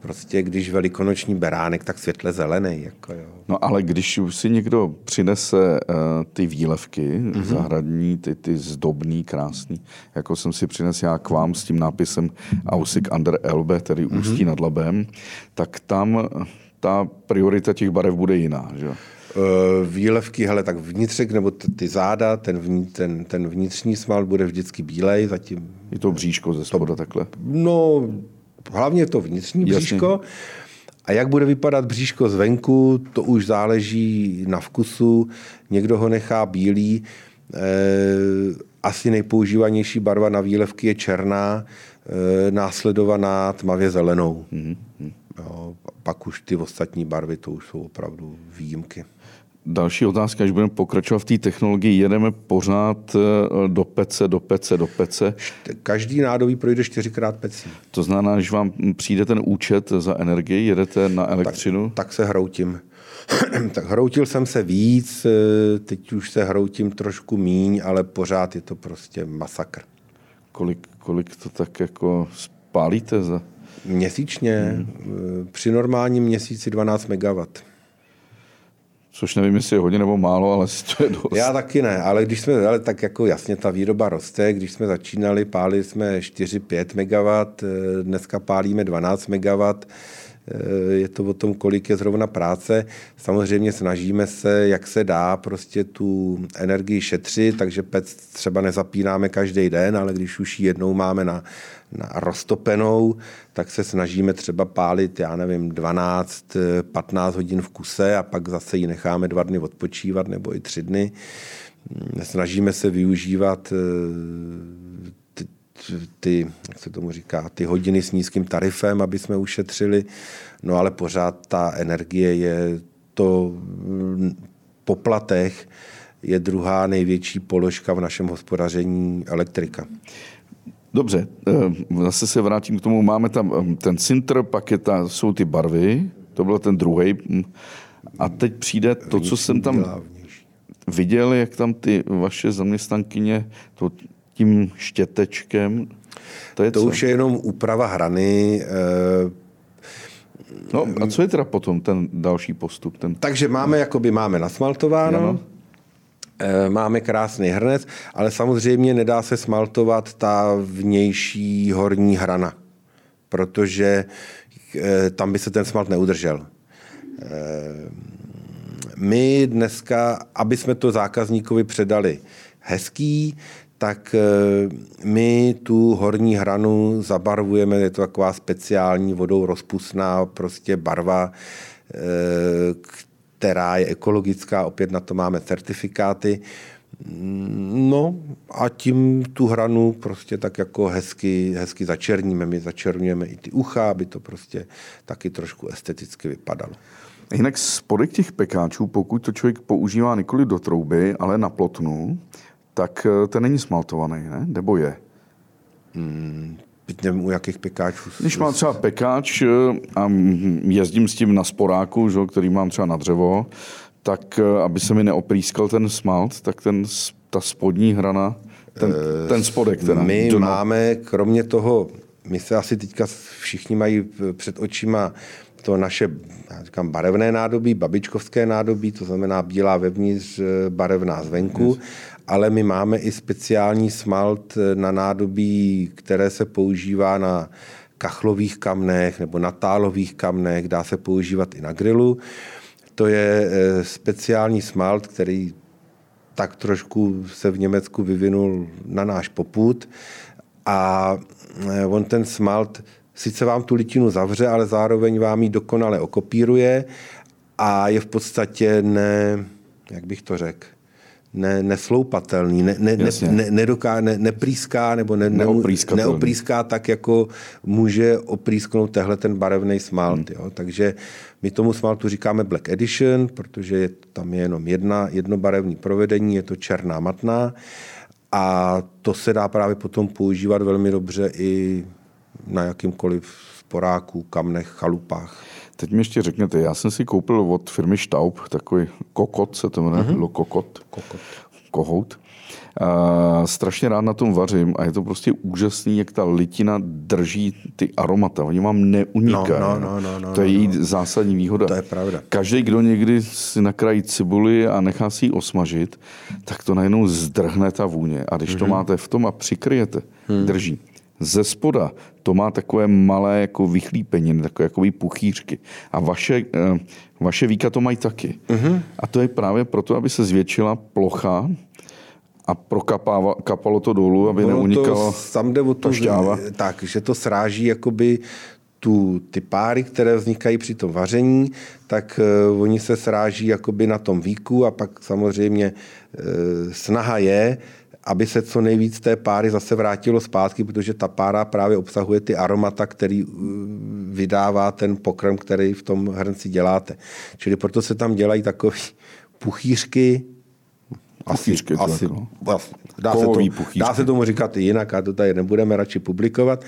prostě když velikonoční beránek, tak světle zelený. Jako jo. No ale když už si někdo přinese uh, ty výlevky mm-hmm. zahradní, ty, ty zdobný, krásný, jako jsem si přinesl já k vám s tím nápisem Ausik under Elbe, tedy mm-hmm. Ústí nad Labem, tak tam ta priorita těch barev bude jiná. Že? Eh, výlevky, hele, tak vnitřek nebo ty záda, ten, vní, ten, ten vnitřní smal bude vždycky bílej, zatím... Je to bříško ze spoda takhle? No, hlavně to vnitřní Jasně. bříško. A jak bude vypadat bříško zvenku, to už záleží na vkusu. Někdo ho nechá bílý. E, asi nejpoužívanější barva na výlevky je černá, e, následovaná tmavě zelenou. Mm-hmm. Jo, pak už ty ostatní barvy, to už jsou opravdu výjimky. Další otázka, až budeme pokračovat v té technologii, jedeme pořád eh, do pece, do pece, do pece. Každý nádobí projde čtyřikrát pecí. To znamená, že vám přijde ten účet za energii, jedete na elektřinu? Tak, tak se hroutím. <clears throat> tak hroutil jsem se víc, eh, teď už se hroutím trošku míň, ale pořád je to prostě masakr. kolik, kolik to tak jako spálíte za... Měsíčně, hmm. při normálním měsíci 12 MW. Což nevím, jestli je hodně nebo málo, ale <laughs> to je dost. Já taky ne, ale když jsme, ale tak jako jasně ta výroba roste, když jsme začínali, pálili jsme 4-5 MW, dneska pálíme 12 MW, je to o tom, kolik je zrovna práce. Samozřejmě snažíme se, jak se dá, prostě tu energii šetřit, takže pec třeba nezapínáme každý den, ale když už ji jednou máme na, na roztopenou, tak se snažíme třeba pálit, já nevím, 12, 15 hodin v kuse a pak zase ji necháme dva dny odpočívat nebo i tři dny. Snažíme se využívat eh, ty, ty, jak se tomu říká, ty hodiny s nízkým tarifem, aby jsme ušetřili, no ale pořád ta energie je to poplatech je druhá největší položka v našem hospodaření elektrika. Dobře, eh, zase se vrátím k tomu. Máme tam eh, ten cintr, pak je ta, jsou ty barvy, to byl ten druhý. A teď přijde to, co jsem tam viděl, jak tam ty vaše zaměstnankyně to, tím štětečkem. To, je to už je jenom úprava hrany. Eh, no a co je teda potom ten další postup? Ten... Takže máme, jakoby máme nasmaltováno. Ano máme krásný hrnec, ale samozřejmě nedá se smaltovat ta vnější horní hrana, protože eh, tam by se ten smalt neudržel. Eh, my dneska, aby jsme to zákazníkovi předali hezký, tak my tu horní hranu zabarvujeme, je to taková speciální vodou rozpustná prostě barva, která je ekologická, opět na to máme certifikáty. No a tím tu hranu prostě tak jako hezky, hezky začerníme. My začernujeme i ty ucha, aby to prostě taky trošku esteticky vypadalo. Jinak spodek těch pekáčů, pokud to člověk používá nikoli do trouby, ale na plotnu, tak eh, ten není smaltovaný, ne? Nebo je? Hmm, Teď nevím, u jakých pekáčů. Když mám třeba pekáč eh, a jezdím s tím na sporáku, že, který mám třeba na dřevo, tak eh, aby se mi neoprýskal ten smalt, tak ten, ta spodní hrana, ten, eh, ten spodek. Teda, my dno. máme, kromě toho, my se asi teďka všichni mají před očima to naše já říkám, barevné nádobí, babičkovské nádobí, to znamená bílá vevnitř, barevná zvenku. Yes ale my máme i speciální smalt na nádobí, které se používá na kachlových kamnech nebo na tálových kamnech, dá se používat i na grilu. To je eh, speciální smalt, který tak trošku se v Německu vyvinul na náš poput a eh, on ten smalt sice vám tu litinu zavře, ale zároveň vám ji dokonale okopíruje a je v podstatě ne, jak bych to řekl, ne, nesloupatelný, ne, ne, ne, ne, nedoká, ne, neprýská nebo ne, neoprýská tak, jako může oprýsknout tehle ten barevný smalt. Hmm. Jo. Takže my tomu smaltu říkáme Black Edition, protože je, tam je jenom jedna, jedno barevní provedení, je to černá matná a to se dá právě potom používat velmi dobře i na jakýmkoliv sporáku, kamnech, chalupách. Teď mi ještě řekněte, já jsem si koupil od firmy Staub takový kokot, se to jmenuje, mm-hmm. kokot, kokot, kohout. A strašně rád na tom vařím a je to prostě úžasný, jak ta litina drží ty aromata. Oni vám neunikají. No, no, no, no, to je no, její no. zásadní výhoda. To je pravda. Každý, kdo někdy si nakrájí cibuli a nechá si ji osmažit, tak to najednou zdrhne ta vůně. A když mm-hmm. to mhm. máte v tom a přikryjete, hmm. drží ze spoda to má takové malé jako vychlípení, takové jako puchýřky. A vaše, eh, vaše víka to mají taky. Uh-huh. A to je právě proto, aby se zvětšila plocha a prokapalo to dolů, aby ono neunikalo to, tam jde o to, šťáva. Tak, že to sráží jakoby tu, ty páry, které vznikají při tom vaření, tak uh, oni se sráží jakoby na tom víku a pak samozřejmě uh, snaha je, aby se co nejvíc té páry zase vrátilo zpátky, protože ta pára právě obsahuje ty aromata, který uh, vydává ten pokrm, který v tom hrnci děláte. Čili proto se tam dělají takové puchýřky, asi, asi, jako. dá, se to, dá se tomu říkat i jinak, a to tady nebudeme radši publikovat.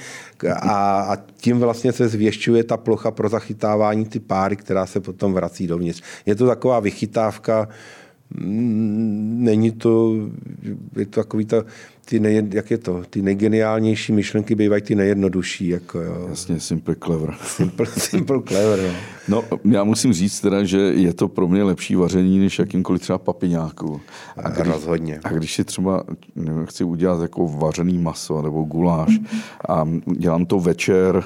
A, a tím vlastně se zvěšťuje ta plocha pro zachytávání ty páry, která se potom vrací dovnitř. Je to taková vychytávka, mm, není to, je to takový ta, ty nej, jak je to, ty nejgeniálnější myšlenky bývají ty nejjednodušší. Jako, jo. Jasně, simple clever. Simple, <laughs> simple clever, jo. No, já musím říct teda, že je to pro mě lepší vaření, než jakýmkoliv třeba papiňáku. A když, Rozhodně. A když si třeba nevím, chci udělat jako vařený maso nebo guláš a dělám to večer,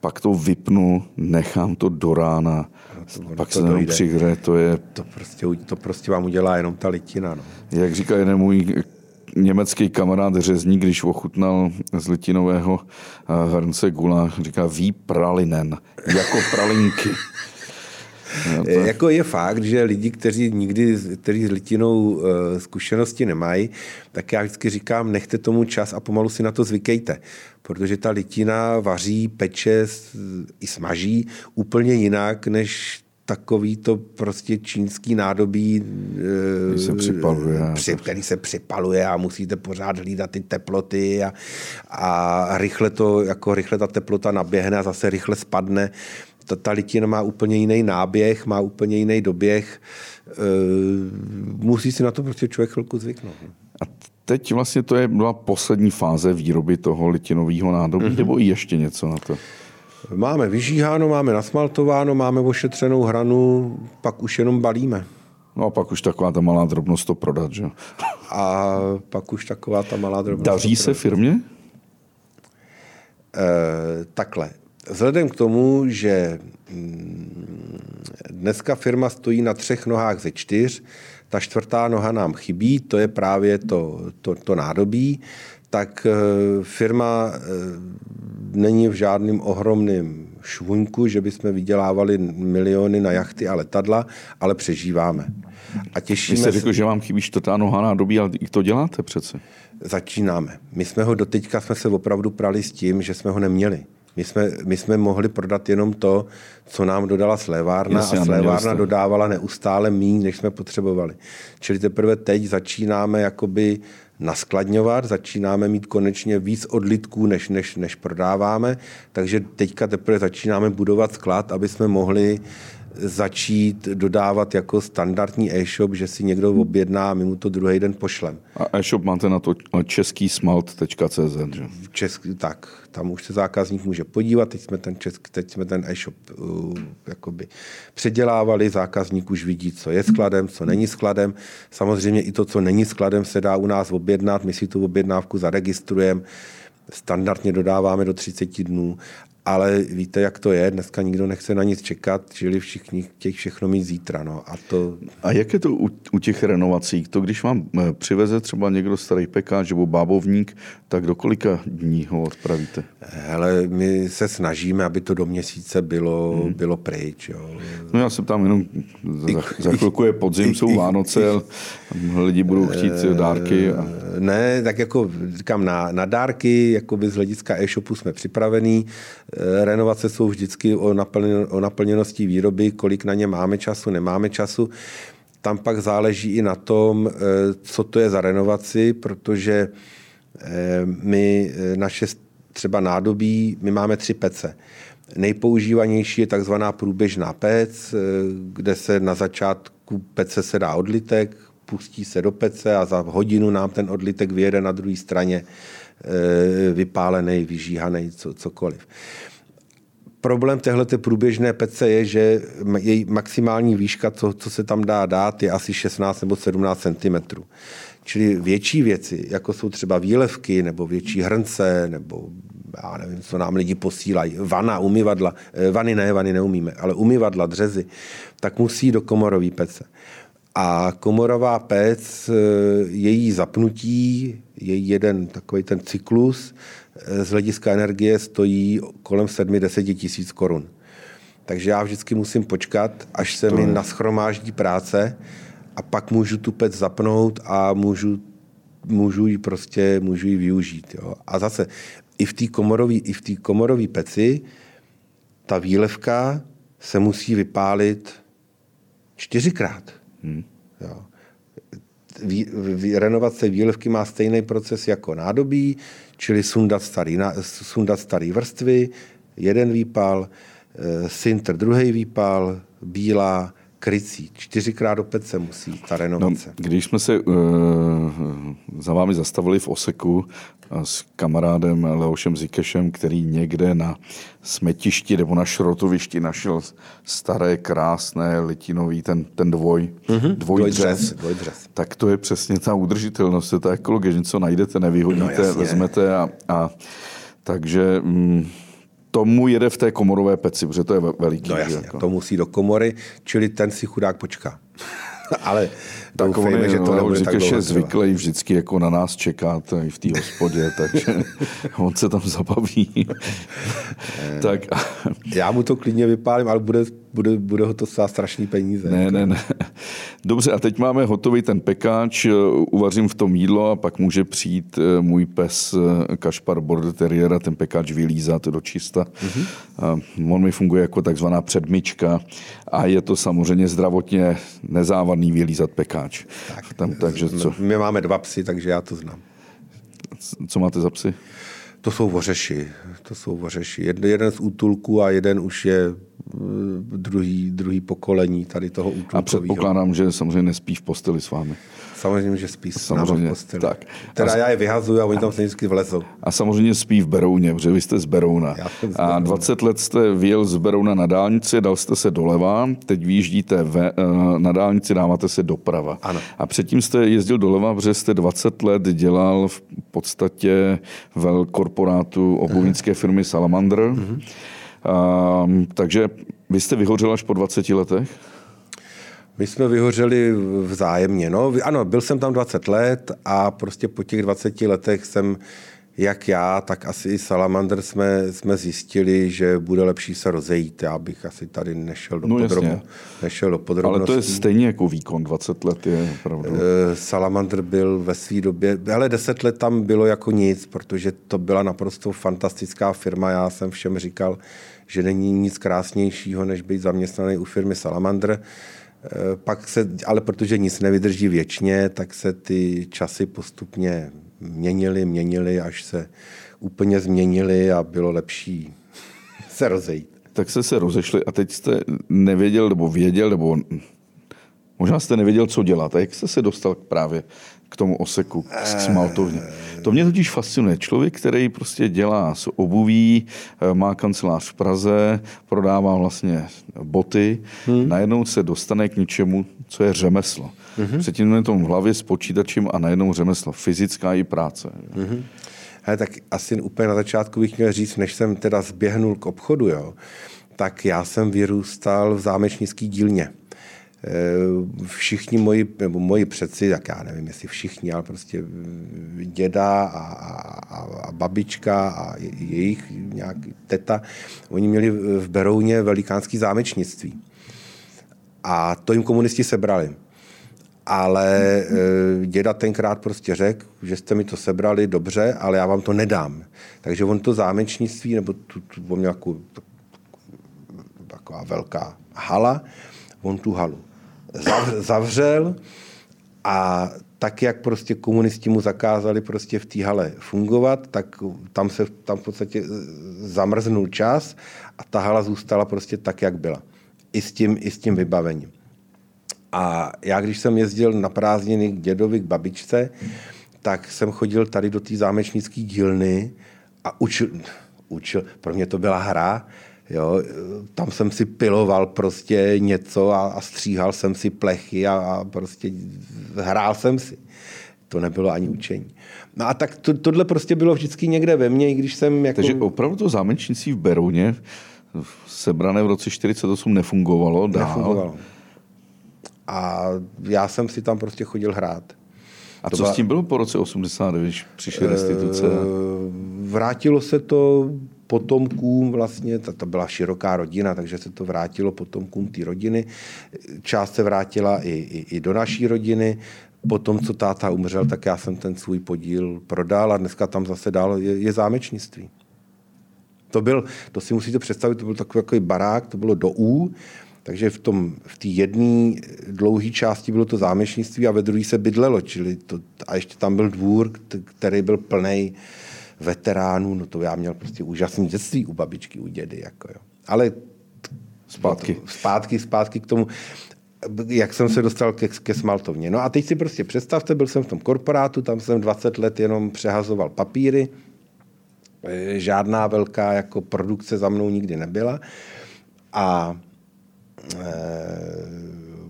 pak to vypnu, nechám to do rána, pak to se jenom přihře, to je... To prostě, to prostě vám udělá jenom ta litina. No. Jak říká jeden můj německý kamarád řezník, když ochutnal z litinového eh, hrnce gula, říká ví pralinen, jako pralinky. <laughs> No, to... Jako je fakt, že lidi, kteří nikdy kteří s litinou uh, zkušenosti nemají, tak já vždycky říkám, nechte tomu čas a pomalu si na to zvykejte. Protože ta litina vaří, peče i smaží úplně jinak, než takový to prostě čínský nádobí, který se připaluje. Při, který se připaluje a musíte pořád hlídat ty teploty a, a rychle to, jako rychle ta teplota naběhne a zase rychle spadne. Ta, ta litina má úplně jiný náběh, má úplně jiný doběh. E, musí si na to prostě člověk chvilku zvyknout. A teď vlastně to je byla poslední fáze výroby toho litinového nádobí, mm-hmm. nebo i ještě něco na to? Máme vyžíháno, máme nasmaltováno, máme ošetřenou hranu, pak už jenom balíme. No a pak už taková ta malá drobnost to prodat, že? A pak už taková ta malá drobnost. Daří se firmě? E, takhle. Vzhledem k tomu, že mm, dneska firma stojí na třech nohách ze čtyř, ta čtvrtá noha nám chybí, to je právě to, to, to nádobí, tak eh, firma eh, není v žádném ohromném švunku, že bychom vydělávali miliony na jachty a letadla, ale přežíváme. A těšíme Vy jste řekl, se... že vám chybí čtvrtá noha na dobí, ale to děláte přece. Začínáme. My jsme ho doteďka jsme se opravdu prali s tím, že jsme ho neměli. My jsme, my jsme mohli prodat jenom to, co nám dodala slévárna Jasně, a slévárna dodávala neustále méně, než jsme potřebovali. Čili teprve teď začínáme jakoby naskladňovat, začínáme mít konečně víc odlitků, než, než, než prodáváme, takže teďka teprve začínáme budovat sklad, aby jsme mohli začít dodávat jako standardní e-shop, že si někdo objedná a my mu to druhý den pošlem. A e-shop máte na to český smalt.cz, že? Český, tak, tam už se zákazník může podívat, teď jsme ten, český, teď jsme ten e-shop uh, jakoby předělávali, zákazník už vidí, co je skladem, co není skladem. Samozřejmě i to, co není skladem, se dá u nás objednat, my si tu objednávku zaregistrujeme, standardně dodáváme do 30 dnů ale víte, jak to je, dneska nikdo nechce na nic čekat, čili všichni chtějí všechno mít zítra. No. A, to... a jak je to u, u těch renovací? To, když vám eh, přiveze třeba někdo starý pekáč nebo bábovník, tak do kolika dní ho odpravíte? Hele, my se snažíme, aby to do měsíce bylo, hmm. bylo pryč. Jo. No já se tam jenom, za, za chvilku je podzim, jsou Vánoce, lidi budou chtít dárky. A... Ne, tak jako říkám, na, na dárky, jako z hlediska e-shopu jsme připravení, Eh, renovace jsou vždycky o, naplněn, o naplněnosti výroby, kolik na ně máme času, nemáme času. Tam pak záleží i na tom, eh, co to je za renovaci, protože eh, my naše třeba nádobí, my máme tři pece. Nejpoužívanější je takzvaná průběžná pec, kde se na začátku pece se dá odlitek, pustí se do pece a za hodinu nám ten odlitek vyjede na druhé straně Eh, vypálený, vyžíhaný, co, cokoliv. Problém téhle průběžné pece je, že její maximální výška, co, co se tam dá dát, je asi 16 nebo 17 cm. Čili větší věci, jako jsou třeba výlevky, nebo větší hrnce, nebo já nevím, co nám lidi posílají, vana, umyvadla, eh, vany ne, vany neumíme, ale umyvadla, dřezy, tak musí do komorové pece. A komorová pec, eh, její zapnutí, její jeden takový ten cyklus eh, z hlediska energie stojí kolem 7-10 tisíc korun. Takže já vždycky musím počkat, až se to mi je. naschromáždí práce a pak můžu tu pec zapnout a můžu, můžu ji prostě můžu ji využít. Jo. A zase i v té komorové i v té komorové peci ta výlevka se musí vypálit čtyřikrát. Hmm. Jo. Vý, vý, renovace výlevky má stejný proces jako nádobí, čili sundat starý, sundat starý vrstvy, jeden výpal, e, sintr druhý výpal, bílá, krycí. Čtyřikrát do pece musí ta renovace. No, když jsme se uh, za vámi zastavili v Oseku s kamarádem Leošem Zikešem, který někde na smetišti nebo na šrotovišti našel staré, krásné, litinový, ten, ten dvoj, mm-hmm. dvojdřez, dvojdřez. Tak to je přesně ta udržitelnost, je ta ekologie, že něco najdete, nevyhodíte, no, vezmete a, a takže... Mm, tomu jede v té komorové peci, protože to je veliký. No jasně, jako. to musí do komory, čili ten si chudák počká. <laughs> Ale tak doufejme, že to nebude tak je zvyklý vždycky jako na nás čekat i v té hospodě, <laughs> takže on se tam zabaví. tak. Já mu to klidně vypálím, ale bude, bude, bude ho to stát strašný peníze. Ne, ne, ne. Dobře, a teď máme hotový ten pekáč, uvařím v tom jídlo a pak může přijít eh, můj pes eh, Kašpar Border Terrier a ten pekáč vylízat do čista. Mm-hmm. On mi funguje jako takzvaná předmyčka a je to samozřejmě zdravotně nezávadný vylízat pekáč. Tak, Tam, takže co? My máme dva psy, takže já to znám. Co máte za psy? To jsou vořeši. To jsou vořeši. Jeden, jeden z útulku a jeden už je eh, druhý, druhý pokolení tady toho útulkového. A předpokládám, že samozřejmě nespí v posteli s vámi. Samozřejmě, že spí samozřejmě, Tak. Teda a, já je vyhazuju a oni tam se vždycky vlezou. A samozřejmě spí v Berouně, protože vy jste z Berouna. Z a 20 let jste vyjel z Berouna na dálnici, dal jste se doleva, teď vyjíždíte ve, eh, na dálnici, dáváte se doprava. Ano. A předtím jste jezdil doleva, protože jste 20 let dělal v podstatě v korporátu obuvnické uh-huh. firmy Salamander. Uh-huh. A, takže vy jste vyhořel až po 20 letech? My jsme vyhořeli vzájemně. No. Ano, byl jsem tam 20 let a prostě po těch 20 letech jsem jak já, tak asi i Salamander jsme, jsme zjistili, že bude lepší se rozejít. Já bych asi tady nešel do, no, podrobu, nešel do podrobností. Ale to je stejně jako výkon, 20 let je opravdu. E, Salamander byl ve své době, ale 10 let tam bylo jako nic, protože to byla naprosto fantastická firma. Já jsem všem říkal, že není nic krásnějšího, než být zaměstnaný u firmy Salamander. Eh, pak se, ale protože nic nevydrží věčně, tak se ty časy postupně měnily, měnily, až se úplně změnily a bylo lepší <laughs> se rozejít. Tak jste se rozešli a teď jste nevěděl, nebo věděl, nebo možná jste nevěděl, co dělat. A jak jste se dostal právě k tomu oseku, k smaltovně? To mě totiž fascinuje. Člověk, který prostě dělá s obuví, eh, má kancelář v Praze, prodává vlastně boty, hmm. najednou se dostane k něčemu, co je řemeslo. Hmm. Předtím je to v hlavě s počítačem a najednou řemeslo. Fyzická i práce. Hmm. Hele, tak asi úplně na začátku bych měl říct, než jsem teda zběhnul k obchodu, jo, tak já jsem vyrůstal v zámečnický dílně. Eh, všichni moji, nebo moji předci, tak já nevím, jestli všichni, ale prostě děda a, a, a babička a jejich nějak teta, oni měli v Berouně velikánský zámečnictví. A to jim komunisti sebrali. Ale e, děda tenkrát prostě řekl, že jste mi to sebrali dobře, ale já vám to nedám. Takže on to zámečnictví, nebo tu, tu on měl taková velká hala, on tu halu zavřel a tak, jak prostě komunisti mu zakázali prostě v té hale fungovat, tak tam se tam v podstatě zamrznul čas a ta hala zůstala prostě tak, jak byla. I s tím, i s tím vybavením. A já, když jsem jezdil na prázdniny k dědovi, k babičce, tak jsem chodil tady do té zámečnické dílny a učil, učil, pro mě to byla hra, Jo, tam jsem si piloval prostě něco a, a stříhal jsem si plechy a, a prostě hrál jsem si. To nebylo ani učení. No a tak to, tohle prostě bylo vždycky někde ve mně, i když jsem jako... Takže opravdu to zámečnictví v Berouně sebrané v roce 48 nefungovalo dál? Nefungovalo. A já jsem si tam prostě chodil hrát. A to co byla... s tím bylo po roce 89, když přišly restituce? Vrátilo se to potomkům vlastně, to, to byla široká rodina, takže se to vrátilo potomkům té rodiny. Část se vrátila i, i, i do naší rodiny. Potom, co táta umřel, tak já jsem ten svůj podíl prodal a dneska tam zase dál je, je zámečnictví. To byl, to si musíte představit, to byl takový, takový barák, to bylo do U, takže v tom, v té jedné dlouhé části bylo to zámečnictví a ve druhé se bydlelo, čili to, a ještě tam byl dvůr, který byl plný veteránů, no to já měl prostě úžasný dětství u babičky, u dědy. Jako jo. Ale zpátky. zpátky, zpátky k tomu. jak jsem se dostal ke, ke smaltovně. No a teď si prostě představte, byl jsem v tom korporátu, tam jsem 20 let jenom přehazoval papíry, e, žádná velká jako produkce za mnou nikdy nebyla. A e,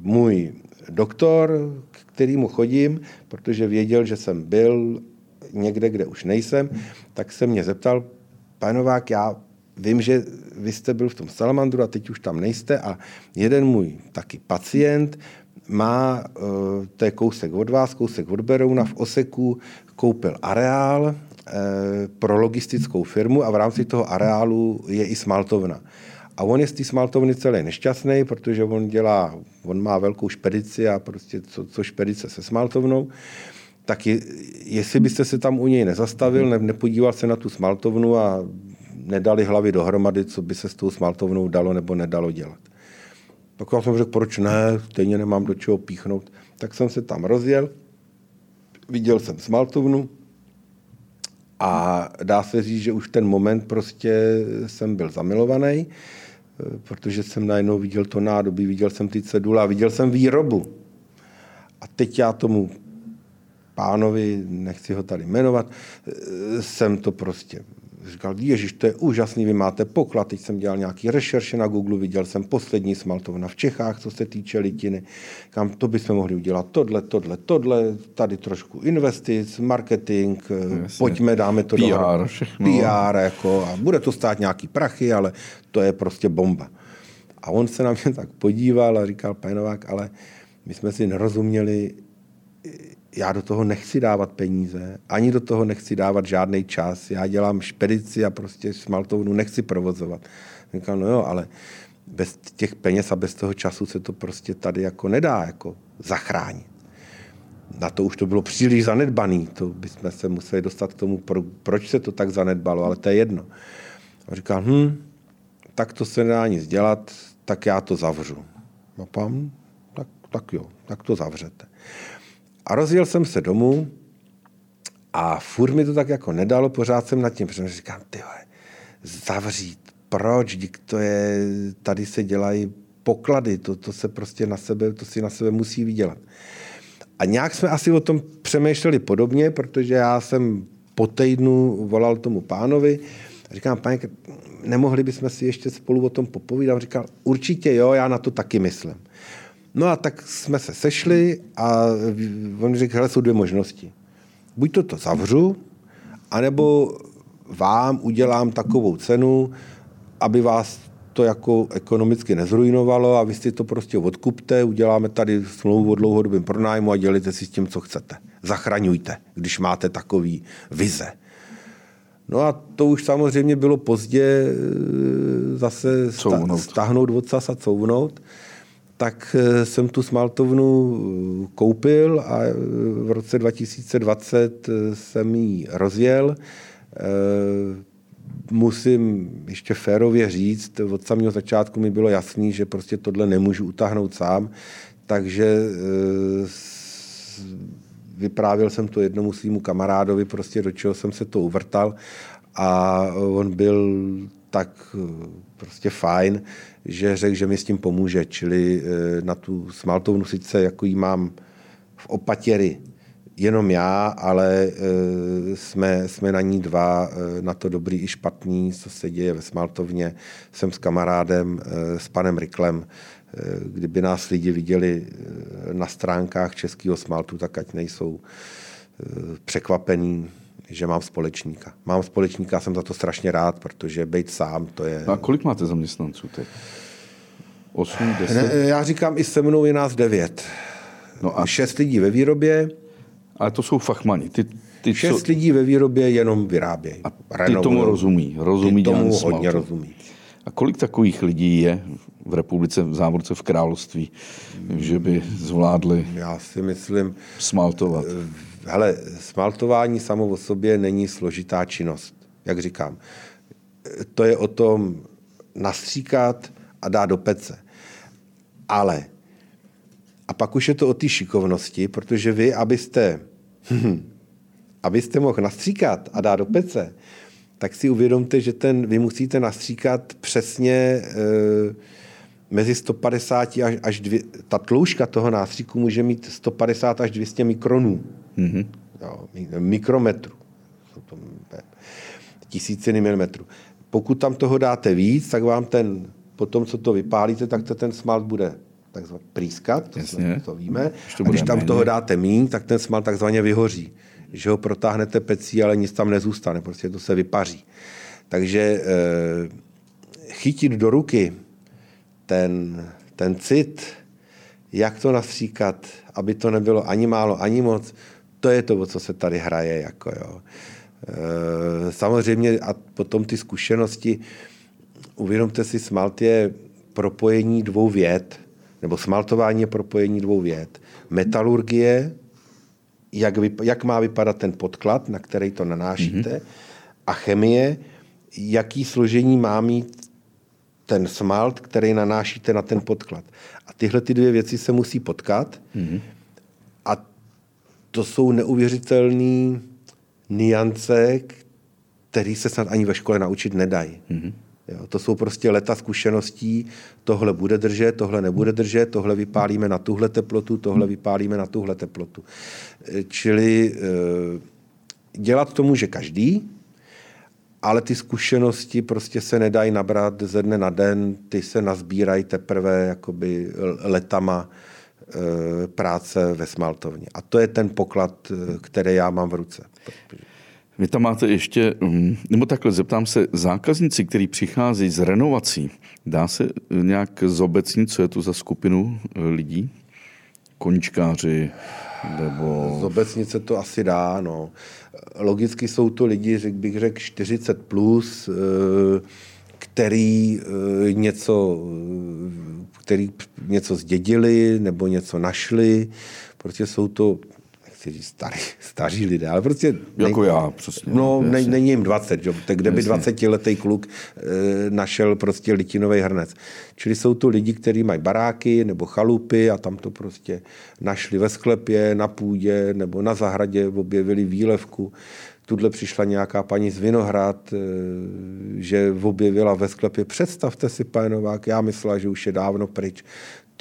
můj doktor, k kterýmu chodím, protože věděl, že jsem byl někde, kde už nejsem, tak se mě zeptal, Novák, já vím, že vy jste byl v tom salamandru a teď už tam nejste a jeden můj taky pacient má, eh, to je kousek od vás, kousek od Berouna v Oseku, koupil areál eh, pro logistickou firmu a v rámci toho areálu je i smaltovna. A on je z té smaltovny celý nešťastný, protože on dělá, on má velkou špedici a prostě co, co špedice se smaltovnou. Tak je, jestli byste se tam u něj nezastavil, ne, nepodíval se na tu smaltovnu a nedali hlavy dohromady, co by se s tou smaltovnou dalo nebo nedalo dělat. Tak já jsem řekl, proč ne, stejně nemám do čeho píchnout. Tak jsem se tam rozjel, viděl jsem smaltovnu a dá se říct, že už ten moment prostě jsem byl zamilovaný, protože jsem najednou viděl to nádobí, viděl jsem ty cedule a viděl jsem výrobu. A teď já tomu pánovi, nechci ho tady jmenovat, jsem to prostě říkal, ježiš, to je úžasný, vy máte poklad, teď jsem dělal nějaký rešerše na Google, viděl jsem poslední smaltovna v Čechách, co se týče litiny, kam to bychom mohli udělat tohle, tohle, tohle, tady trošku investic, marketing, Jasně. pojďme, dáme to PR, všechno. PR, jako, a bude to stát nějaký prachy, ale to je prostě bomba. A on se na mě tak podíval a říkal, Pajnovák, ale my jsme si nerozuměli, já do toho nechci dávat peníze, ani do toho nechci dávat žádný čas. Já dělám špedici a prostě smaltovnu nechci provozovat. Říkal, no jo, ale bez těch peněz a bez toho času se to prostě tady jako nedá jako zachránit. Na to už to bylo příliš zanedbaný, to bychom se museli dostat k tomu, pro, proč se to tak zanedbalo, ale to je jedno. A říkal, hm, tak to se nedá nic dělat, tak já to zavřu. A pan, tak, tak jo, tak to zavřete. A rozjel jsem se domů a furt mi to tak jako nedalo, pořád jsem nad tím přemýšlel, říkám, ty zavřít, proč, dík to je, tady se dělají poklady, to, to se prostě na sebe, to si na sebe musí vydělat. A nějak jsme asi o tom přemýšleli podobně, protože já jsem po týdnu volal tomu pánovi a říkám, pane, nemohli bychom si ještě spolu o tom popovídat? Říkal, určitě jo, já na to taky myslím. No a tak jsme se sešli a on řekl, hele, jsou dvě možnosti. Buď to to zavřu, anebo vám udělám takovou cenu, aby vás to jako ekonomicky nezrujnovalo a vy si to prostě odkupte, uděláme tady smlouvu o dlouhodobém pronájmu a dělíte si s tím, co chcete. Zachraňujte, když máte takový vize. No a to už samozřejmě bylo pozdě e, zase couvnout. stáhnout odsaz a couvnout tak eh, jsem tu smaltovnu eh, koupil a eh, v roce 2020 jsem ji rozjel. Musím ještě férově říct, od samého začátku mi bylo jasný, že prostě tohle nemůžu utáhnout sám, takže vyprávěl jsem to jednomu svýmu kamarádovi, prostě do čeho jsem se to uvrtal. A on byl tak prostě fajn, že řekl, že mi s tím pomůže, čili eh, na tu smaltovnu sice jako jí mám v opatěry jenom já, ale eh, jsme, jsme na ní dva, eh, na to dobrý i špatný, co se děje ve Smaltovně. Jsem s kamarádem, s panem Riklem. Kdyby nás lidi viděli na stránkách Českého Smaltu, tak ať nejsou překvapení, že mám společníka. Mám společníka, jsem za to strašně rád, protože být sám, to je... No a kolik máte zaměstnanců teď? 8, 10? Ne, já říkám, i se mnou je nás 9. No a... 6 lidí ve výrobě. Ale to jsou fachmani. Ty, ty 6 co... lidí ve výrobě jenom vyrábějí. A ty Renovou. tomu rozumí. rozumí ty tomu hodně rozumí. A kolik takových lidí je v republice, v závorce v království, že by zvládli Já si myslím, smaltovat? Hele, smaltování samo o sobě není složitá činnost, jak říkám. To je o tom nastříkat a dát do pece. Ale, a pak už je to o té šikovnosti, protože vy, abyste, <laughs> abyste mohl nastříkat a dát do pece, tak si uvědomte, že ten, vy musíte nastříkat přesně e, mezi 150 až, až dvě, ta tloušťka toho nástříku může mít 150 až 200 mikronů. Mm-hmm. Jo, mikrometru. Tisíciny milimetrů. Pokud tam toho dáte víc, tak vám ten, potom co to vypálíte, tak to ten smalt bude takzvaně prýskat, to, jsme, to víme. To a když tam méně. toho dáte míň, tak ten smalt takzvaně vyhoří. Že ho protáhnete pecí, ale nic tam nezůstane, prostě to se vypaří. Takže e, chytit do ruky ten, ten cit, jak to nastříkat, aby to nebylo ani málo, ani moc, to je to, o co se tady hraje. Jako jo. E, samozřejmě a potom ty zkušenosti, uvědomte si, smalt je propojení dvou věd, nebo smaltování je propojení dvou věd. Metalurgie, jak, vyp- jak má vypadat ten podklad, na který to nanášíte, mm-hmm. a chemie, jaký složení má mít ten smalt, který nanášíte na ten podklad. A tyhle ty dvě věci se musí potkat mm-hmm. a to jsou neuvěřitelné niance, které se snad ani ve škole naučit nedají. Mm-hmm. Jo, to jsou prostě leta zkušeností, tohle bude držet, tohle nebude držet, tohle vypálíme na tuhle teplotu, tohle vypálíme na tuhle teplotu. E, čili e, dělat to může každý, ale ty zkušenosti prostě se nedají nabrat ze dne na den, ty se nazbírají teprve jakoby letama e, práce ve smaltovně. A to je ten poklad, který já mám v ruce. Vy tam máte ještě, mm, nebo takhle, zeptám se, zákazníci, kteří přichází z renovací, dá se nějak zobecnit, co je to za skupinu e, lidí? Koničkáři, nebo... Zobecnit se to asi dá, no. Logicky jsou to lidi, řek bych řekl, 40 plus, e, který e, něco, který něco zdědili nebo něco našli. Protože jsou to chci říct starý, staří lidé, ale prostě... Jako nej, já, přesně. No, ne, není jim 20, jo, tak kde by 20-letý kluk e, našel prostě litinový hrnec. Čili jsou to lidi, kteří mají baráky nebo chalupy a tam to prostě našli ve sklepě, na půdě nebo na zahradě, objevili výlevku. Tudle přišla nějaká paní z Vinohrad, e, že objevila ve sklepě, představte si, pane Novák, já myslela, že už je dávno pryč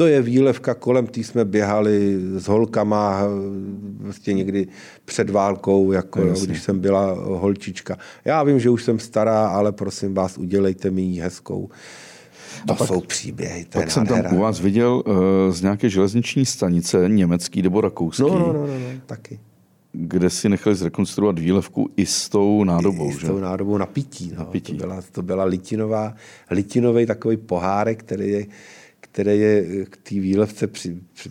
to je výlevka, kolem tý jsme běhali s holkama vlastně někdy před válkou, jako no, když jsem byla holčička. Já vím, že už jsem stará, ale prosím vás, udělejte mi ji hezkou. To pak, jsou příběhy. To pak jsem tam u vás viděl uh, z nějaké železniční stanice, německý nebo rakouský. No, no, no, no, no taky. Kde si nechali zrekonstruovat výlevku i s tou nádobou. I, i s tou nádobou na pití. No. Na pití. To, byla, to byla litinová, litinový takový pohárek, který je který je k té výlevce při, při,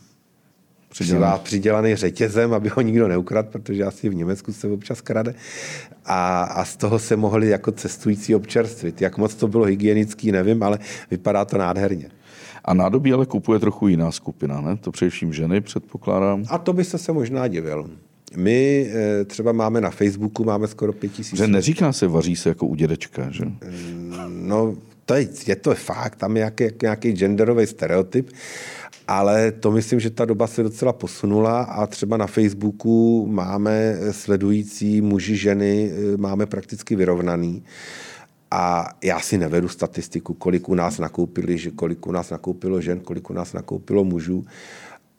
přidělaný. přidělaný řetězem, aby ho nikdo neukradl, protože asi v Německu se občas krade. A, a z toho se mohli jako cestující občerstvit. Jak moc to bylo hygienický, nevím, ale vypadá to nádherně. A nádobí ale kupuje trochu jiná skupina, ne? To především ženy, předpokládám. A to byste se možná divil. My eh, třeba máme na Facebooku, máme skoro pět tisíc. Že neříká se vaří se jako u dědečka, že? No, to je, je to fakt, tam je nějaký, nějaký genderový stereotyp, ale to myslím, že ta doba se docela posunula a třeba na Facebooku máme sledující muži, ženy, máme prakticky vyrovnaný. A já si nevedu statistiku, kolik u nás nakoupili, že kolik u nás nakoupilo žen, kolik u nás nakoupilo mužů,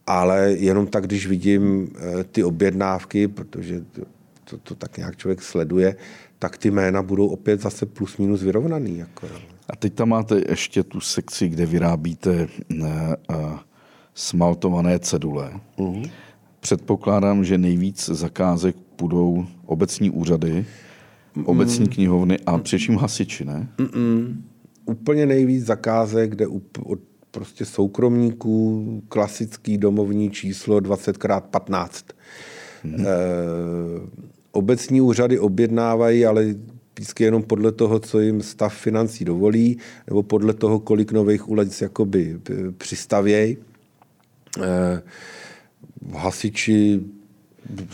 ale jenom tak, když vidím eh, ty objednávky, protože to, to, to tak nějak člověk sleduje, tak ty jména budou opět zase plus minus vyrovnaný. Jako. A teď tam máte ještě tu sekci, kde vyrábíte ne, uh, smaltované cedule. Uh-huh. Předpokládám, že nejvíc zakázek budou obecní úřady, mm obecní knihovny a především hasiči, ne? Mm-mm. Úplně nejvíc zakázek, kde od prostě soukromníků klasický domovní číslo 20x15. Mm-hmm. E, obecní úřady objednávají, ale vždycky jenom podle toho, co jim stav financí dovolí, nebo podle toho, kolik nových ulic jakoby eh, přistavějí. Eh, hasiči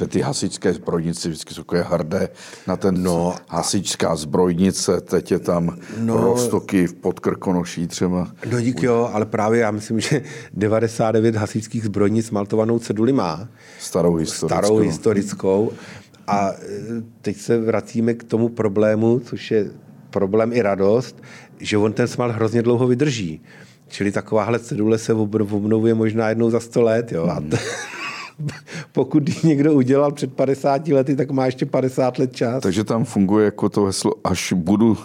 ty hasičské zbrojnice vždycky jsou takové hrdé na ten no, hasičská zbrojnice, teď je tam no, roztoky v podkrkonoší třeba. No dík jo, ale právě já myslím, že 99 hasičských zbrojnic maltovanou ceduli má. Starou historickou. Starou historickou. A e, teď se vracíme k tomu problému, což je problém i radost, že on ten smal hrozně dlouho vydrží. Čili takováhle cedule se obnovuje možná jednou za 100 let. Jo? A to, <laughs> pokud ji někdo udělal před 50 lety, tak má ještě 50 let čas. Takže tam funguje jako to heslo, až budu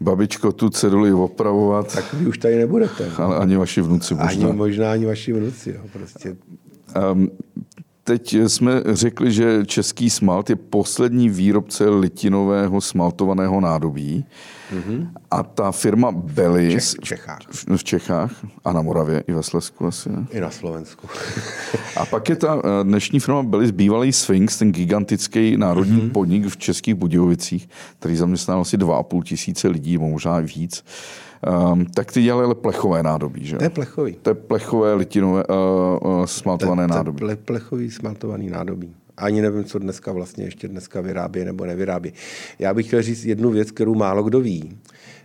babičko tu ceduli opravovat. Tak vy už tady nebudete. Ale ani vaši vnuci možná. Ani možná ani vaši vnuci. Jo, prostě. Um, teď jsme řekli, že český smalt je poslední výrobce litinového smaltovaného nádobí. Mm-hmm. A ta firma Belis v Čechách. V, v Čechách a na Moravě i ve Slesku asi. Ne? I na Slovensku. <laughs> a pak je ta eh, dnešní firma Belis, bývalý Sphinx, ten gigantický národní mm-hmm. podnik v Českých Budějovicích, který zaměstnal asi 2,5 tisíce lidí, možná i víc. Um, tak ty dělali plechové nádobí, že? To je plechový. To je plechové litinové uh, uh, smaltované to, nádobí. To je plechový smaltovaný nádobí. Ani nevím, co dneska vlastně ještě dneska vyrábí nebo nevyrábí. Já bych chtěl říct jednu věc, kterou málo kdo ví.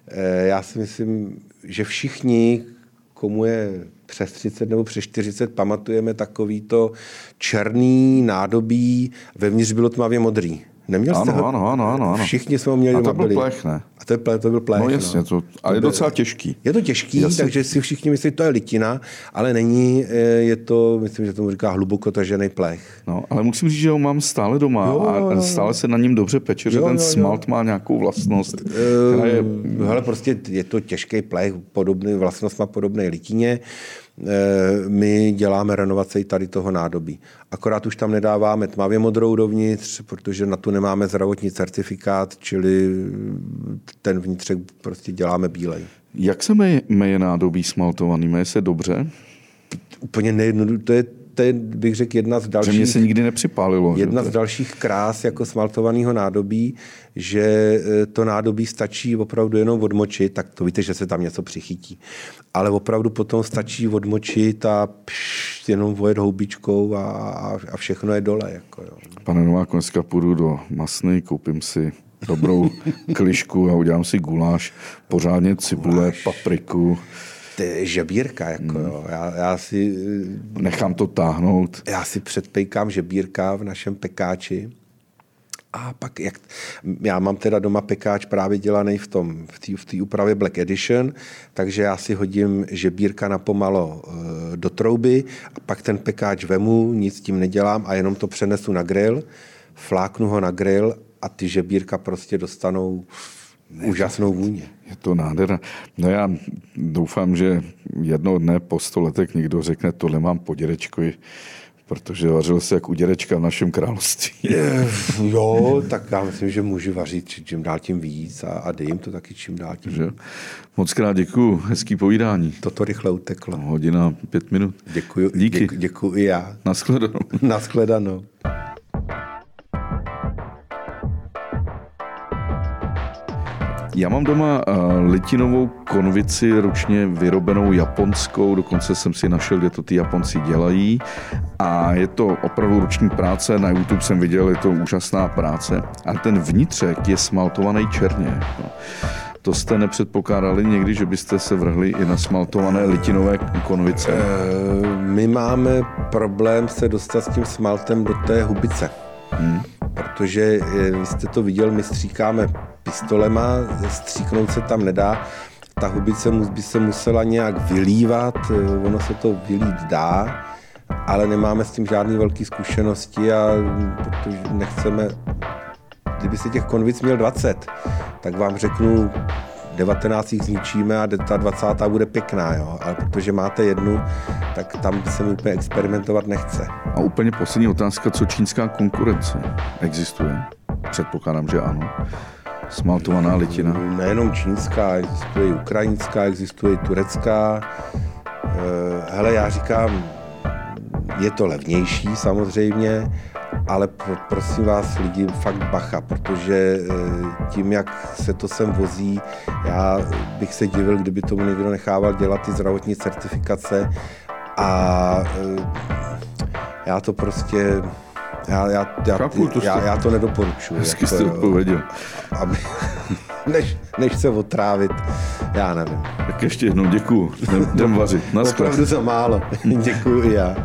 Eh, já si myslím, že všichni, komu je přes 30 nebo přes 40, pamatujeme takovýto černý nádobí, vevnitř bylo tmavě modrý. Neměl ano, jste ho? Ano, ano, ano, ano. Všichni jsme ho měli A to byl plech, ne? A to, je plech, to byl plech. No jasně, no. to, ale je docela těžký. Je to těžký, jasně. takže si všichni myslí, že to je litina, ale není, eh, je to, myslím, že tomu říká hluboko tažený plech. No, ale musím říct, že ho mám stále doma jo, a jo, stále se na něm dobře peče, že jo, ten jo, smalt jo. má nějakou vlastnost. Uh, je... Hele, prostě je to těžký plech, podobný, vlastnost má podobné litině. Eh, my děláme renovaci tady toho nádobí. Akorát už tam nedáváme tmavě modrou dovnitř, protože na tu nemáme zdravotní certifikát, čili ten vnitřek prostě děláme bílej. Jak se meje, meje nádobí smaltovaný? Meje se dobře? Úplně nejednoduché. To je to je, bych řekl, jedna z dalších... Že mě se nikdy nepřipálilo. Jedna z dalších krás jako smaltovaného nádobí, že e, to nádobí stačí opravdu jenom odmočit, tak to víte, že se tam něco přichytí. Ale opravdu potom stačí odmočit a pš, jenom vojet houbičkou a, a všechno je dole. Jako, jo. Pane Novák, dneska půjdu do Masny, koupím si dobrou <laughs> klišku a udělám si guláš, pořádně cibule, guláš. papriku je žebírka, jako hmm. jo. Já, já si... Nechám to táhnout. Já si předpejkám žebírka v našem pekáči. A pak, jak, já mám teda doma pekáč právě dělaný v tom, v té v úpravě Black Edition, takže já si hodím žebírka na pomalo e, do trouby a pak ten pekáč vemu, nic s tím nedělám a jenom to přenesu na grill, fláknu ho na grill a ty žebírka prostě dostanou ne, úžasnou vůně. Je to nádhera. No já doufám, že jednoho dne po sto letech někdo řekne, tohle mám po dědečkovi, protože vařil se jak u dědečka v našem království. Je, <laughs> jo, tak já myslím, že můžu vařit čím dál tím víc a, a dej jim to taky čím dál tím že? Moc krát děkuju, hezký povídání. Toto rychle uteklo. Hodina, pět minut. Děkuju, Díky. Děkuji, děkuji i já. Naschledanou. Naschledanou. Já mám doma uh, litinovou konvici ručně vyrobenou japonskou, dokonce jsem si našel, kde to ty Japonci dělají a je to opravdu ruční práce, na YouTube jsem viděl, je to úžasná práce a ten vnitřek je smaltovaný černě. No. To jste nepředpokládali někdy, že byste se vrhli i na smaltované litinové konvice? E, my máme problém se dostat s tím smaltem do té hubice. Hmm. Protože eh, vy jste to viděl, my stříkáme pistolema, stříknout se tam nedá. Ta hubice by se musela nějak vylívat, eh, ono se to vylít dá, ale nemáme s tím žádný velký zkušenosti a protože nechceme, kdyby se těch konvic měl 20, tak vám řeknu, 19 jich zničíme a ta 20. bude pěkná, jo. ale protože máte jednu, tak tam se mi úplně experimentovat nechce. A úplně poslední otázka, co čínská konkurence existuje? Předpokládám, že ano. Smaltovaná litina. Nejenom čínská, existuje i ukrajinská, existuje i turecká. Eh, hele, já říkám, je to levnější samozřejmě, ale pro, prosím vás lidi fakt bacha, protože eh, tím, jak se to sem vozí, já bych se divil, kdyby tomu někdo nechával dělat ty zdravotní certifikace a eh, já to prostě já, já, já, Chápu, to já, já to nedoporučuji. Hezky jako, jste odpověděl. Aby, <laughs> než, než se otrávit, já nevím. Tak ještě jednou děkuju. Jdem vařit. Opravdu za málo. <laughs> děkuji já.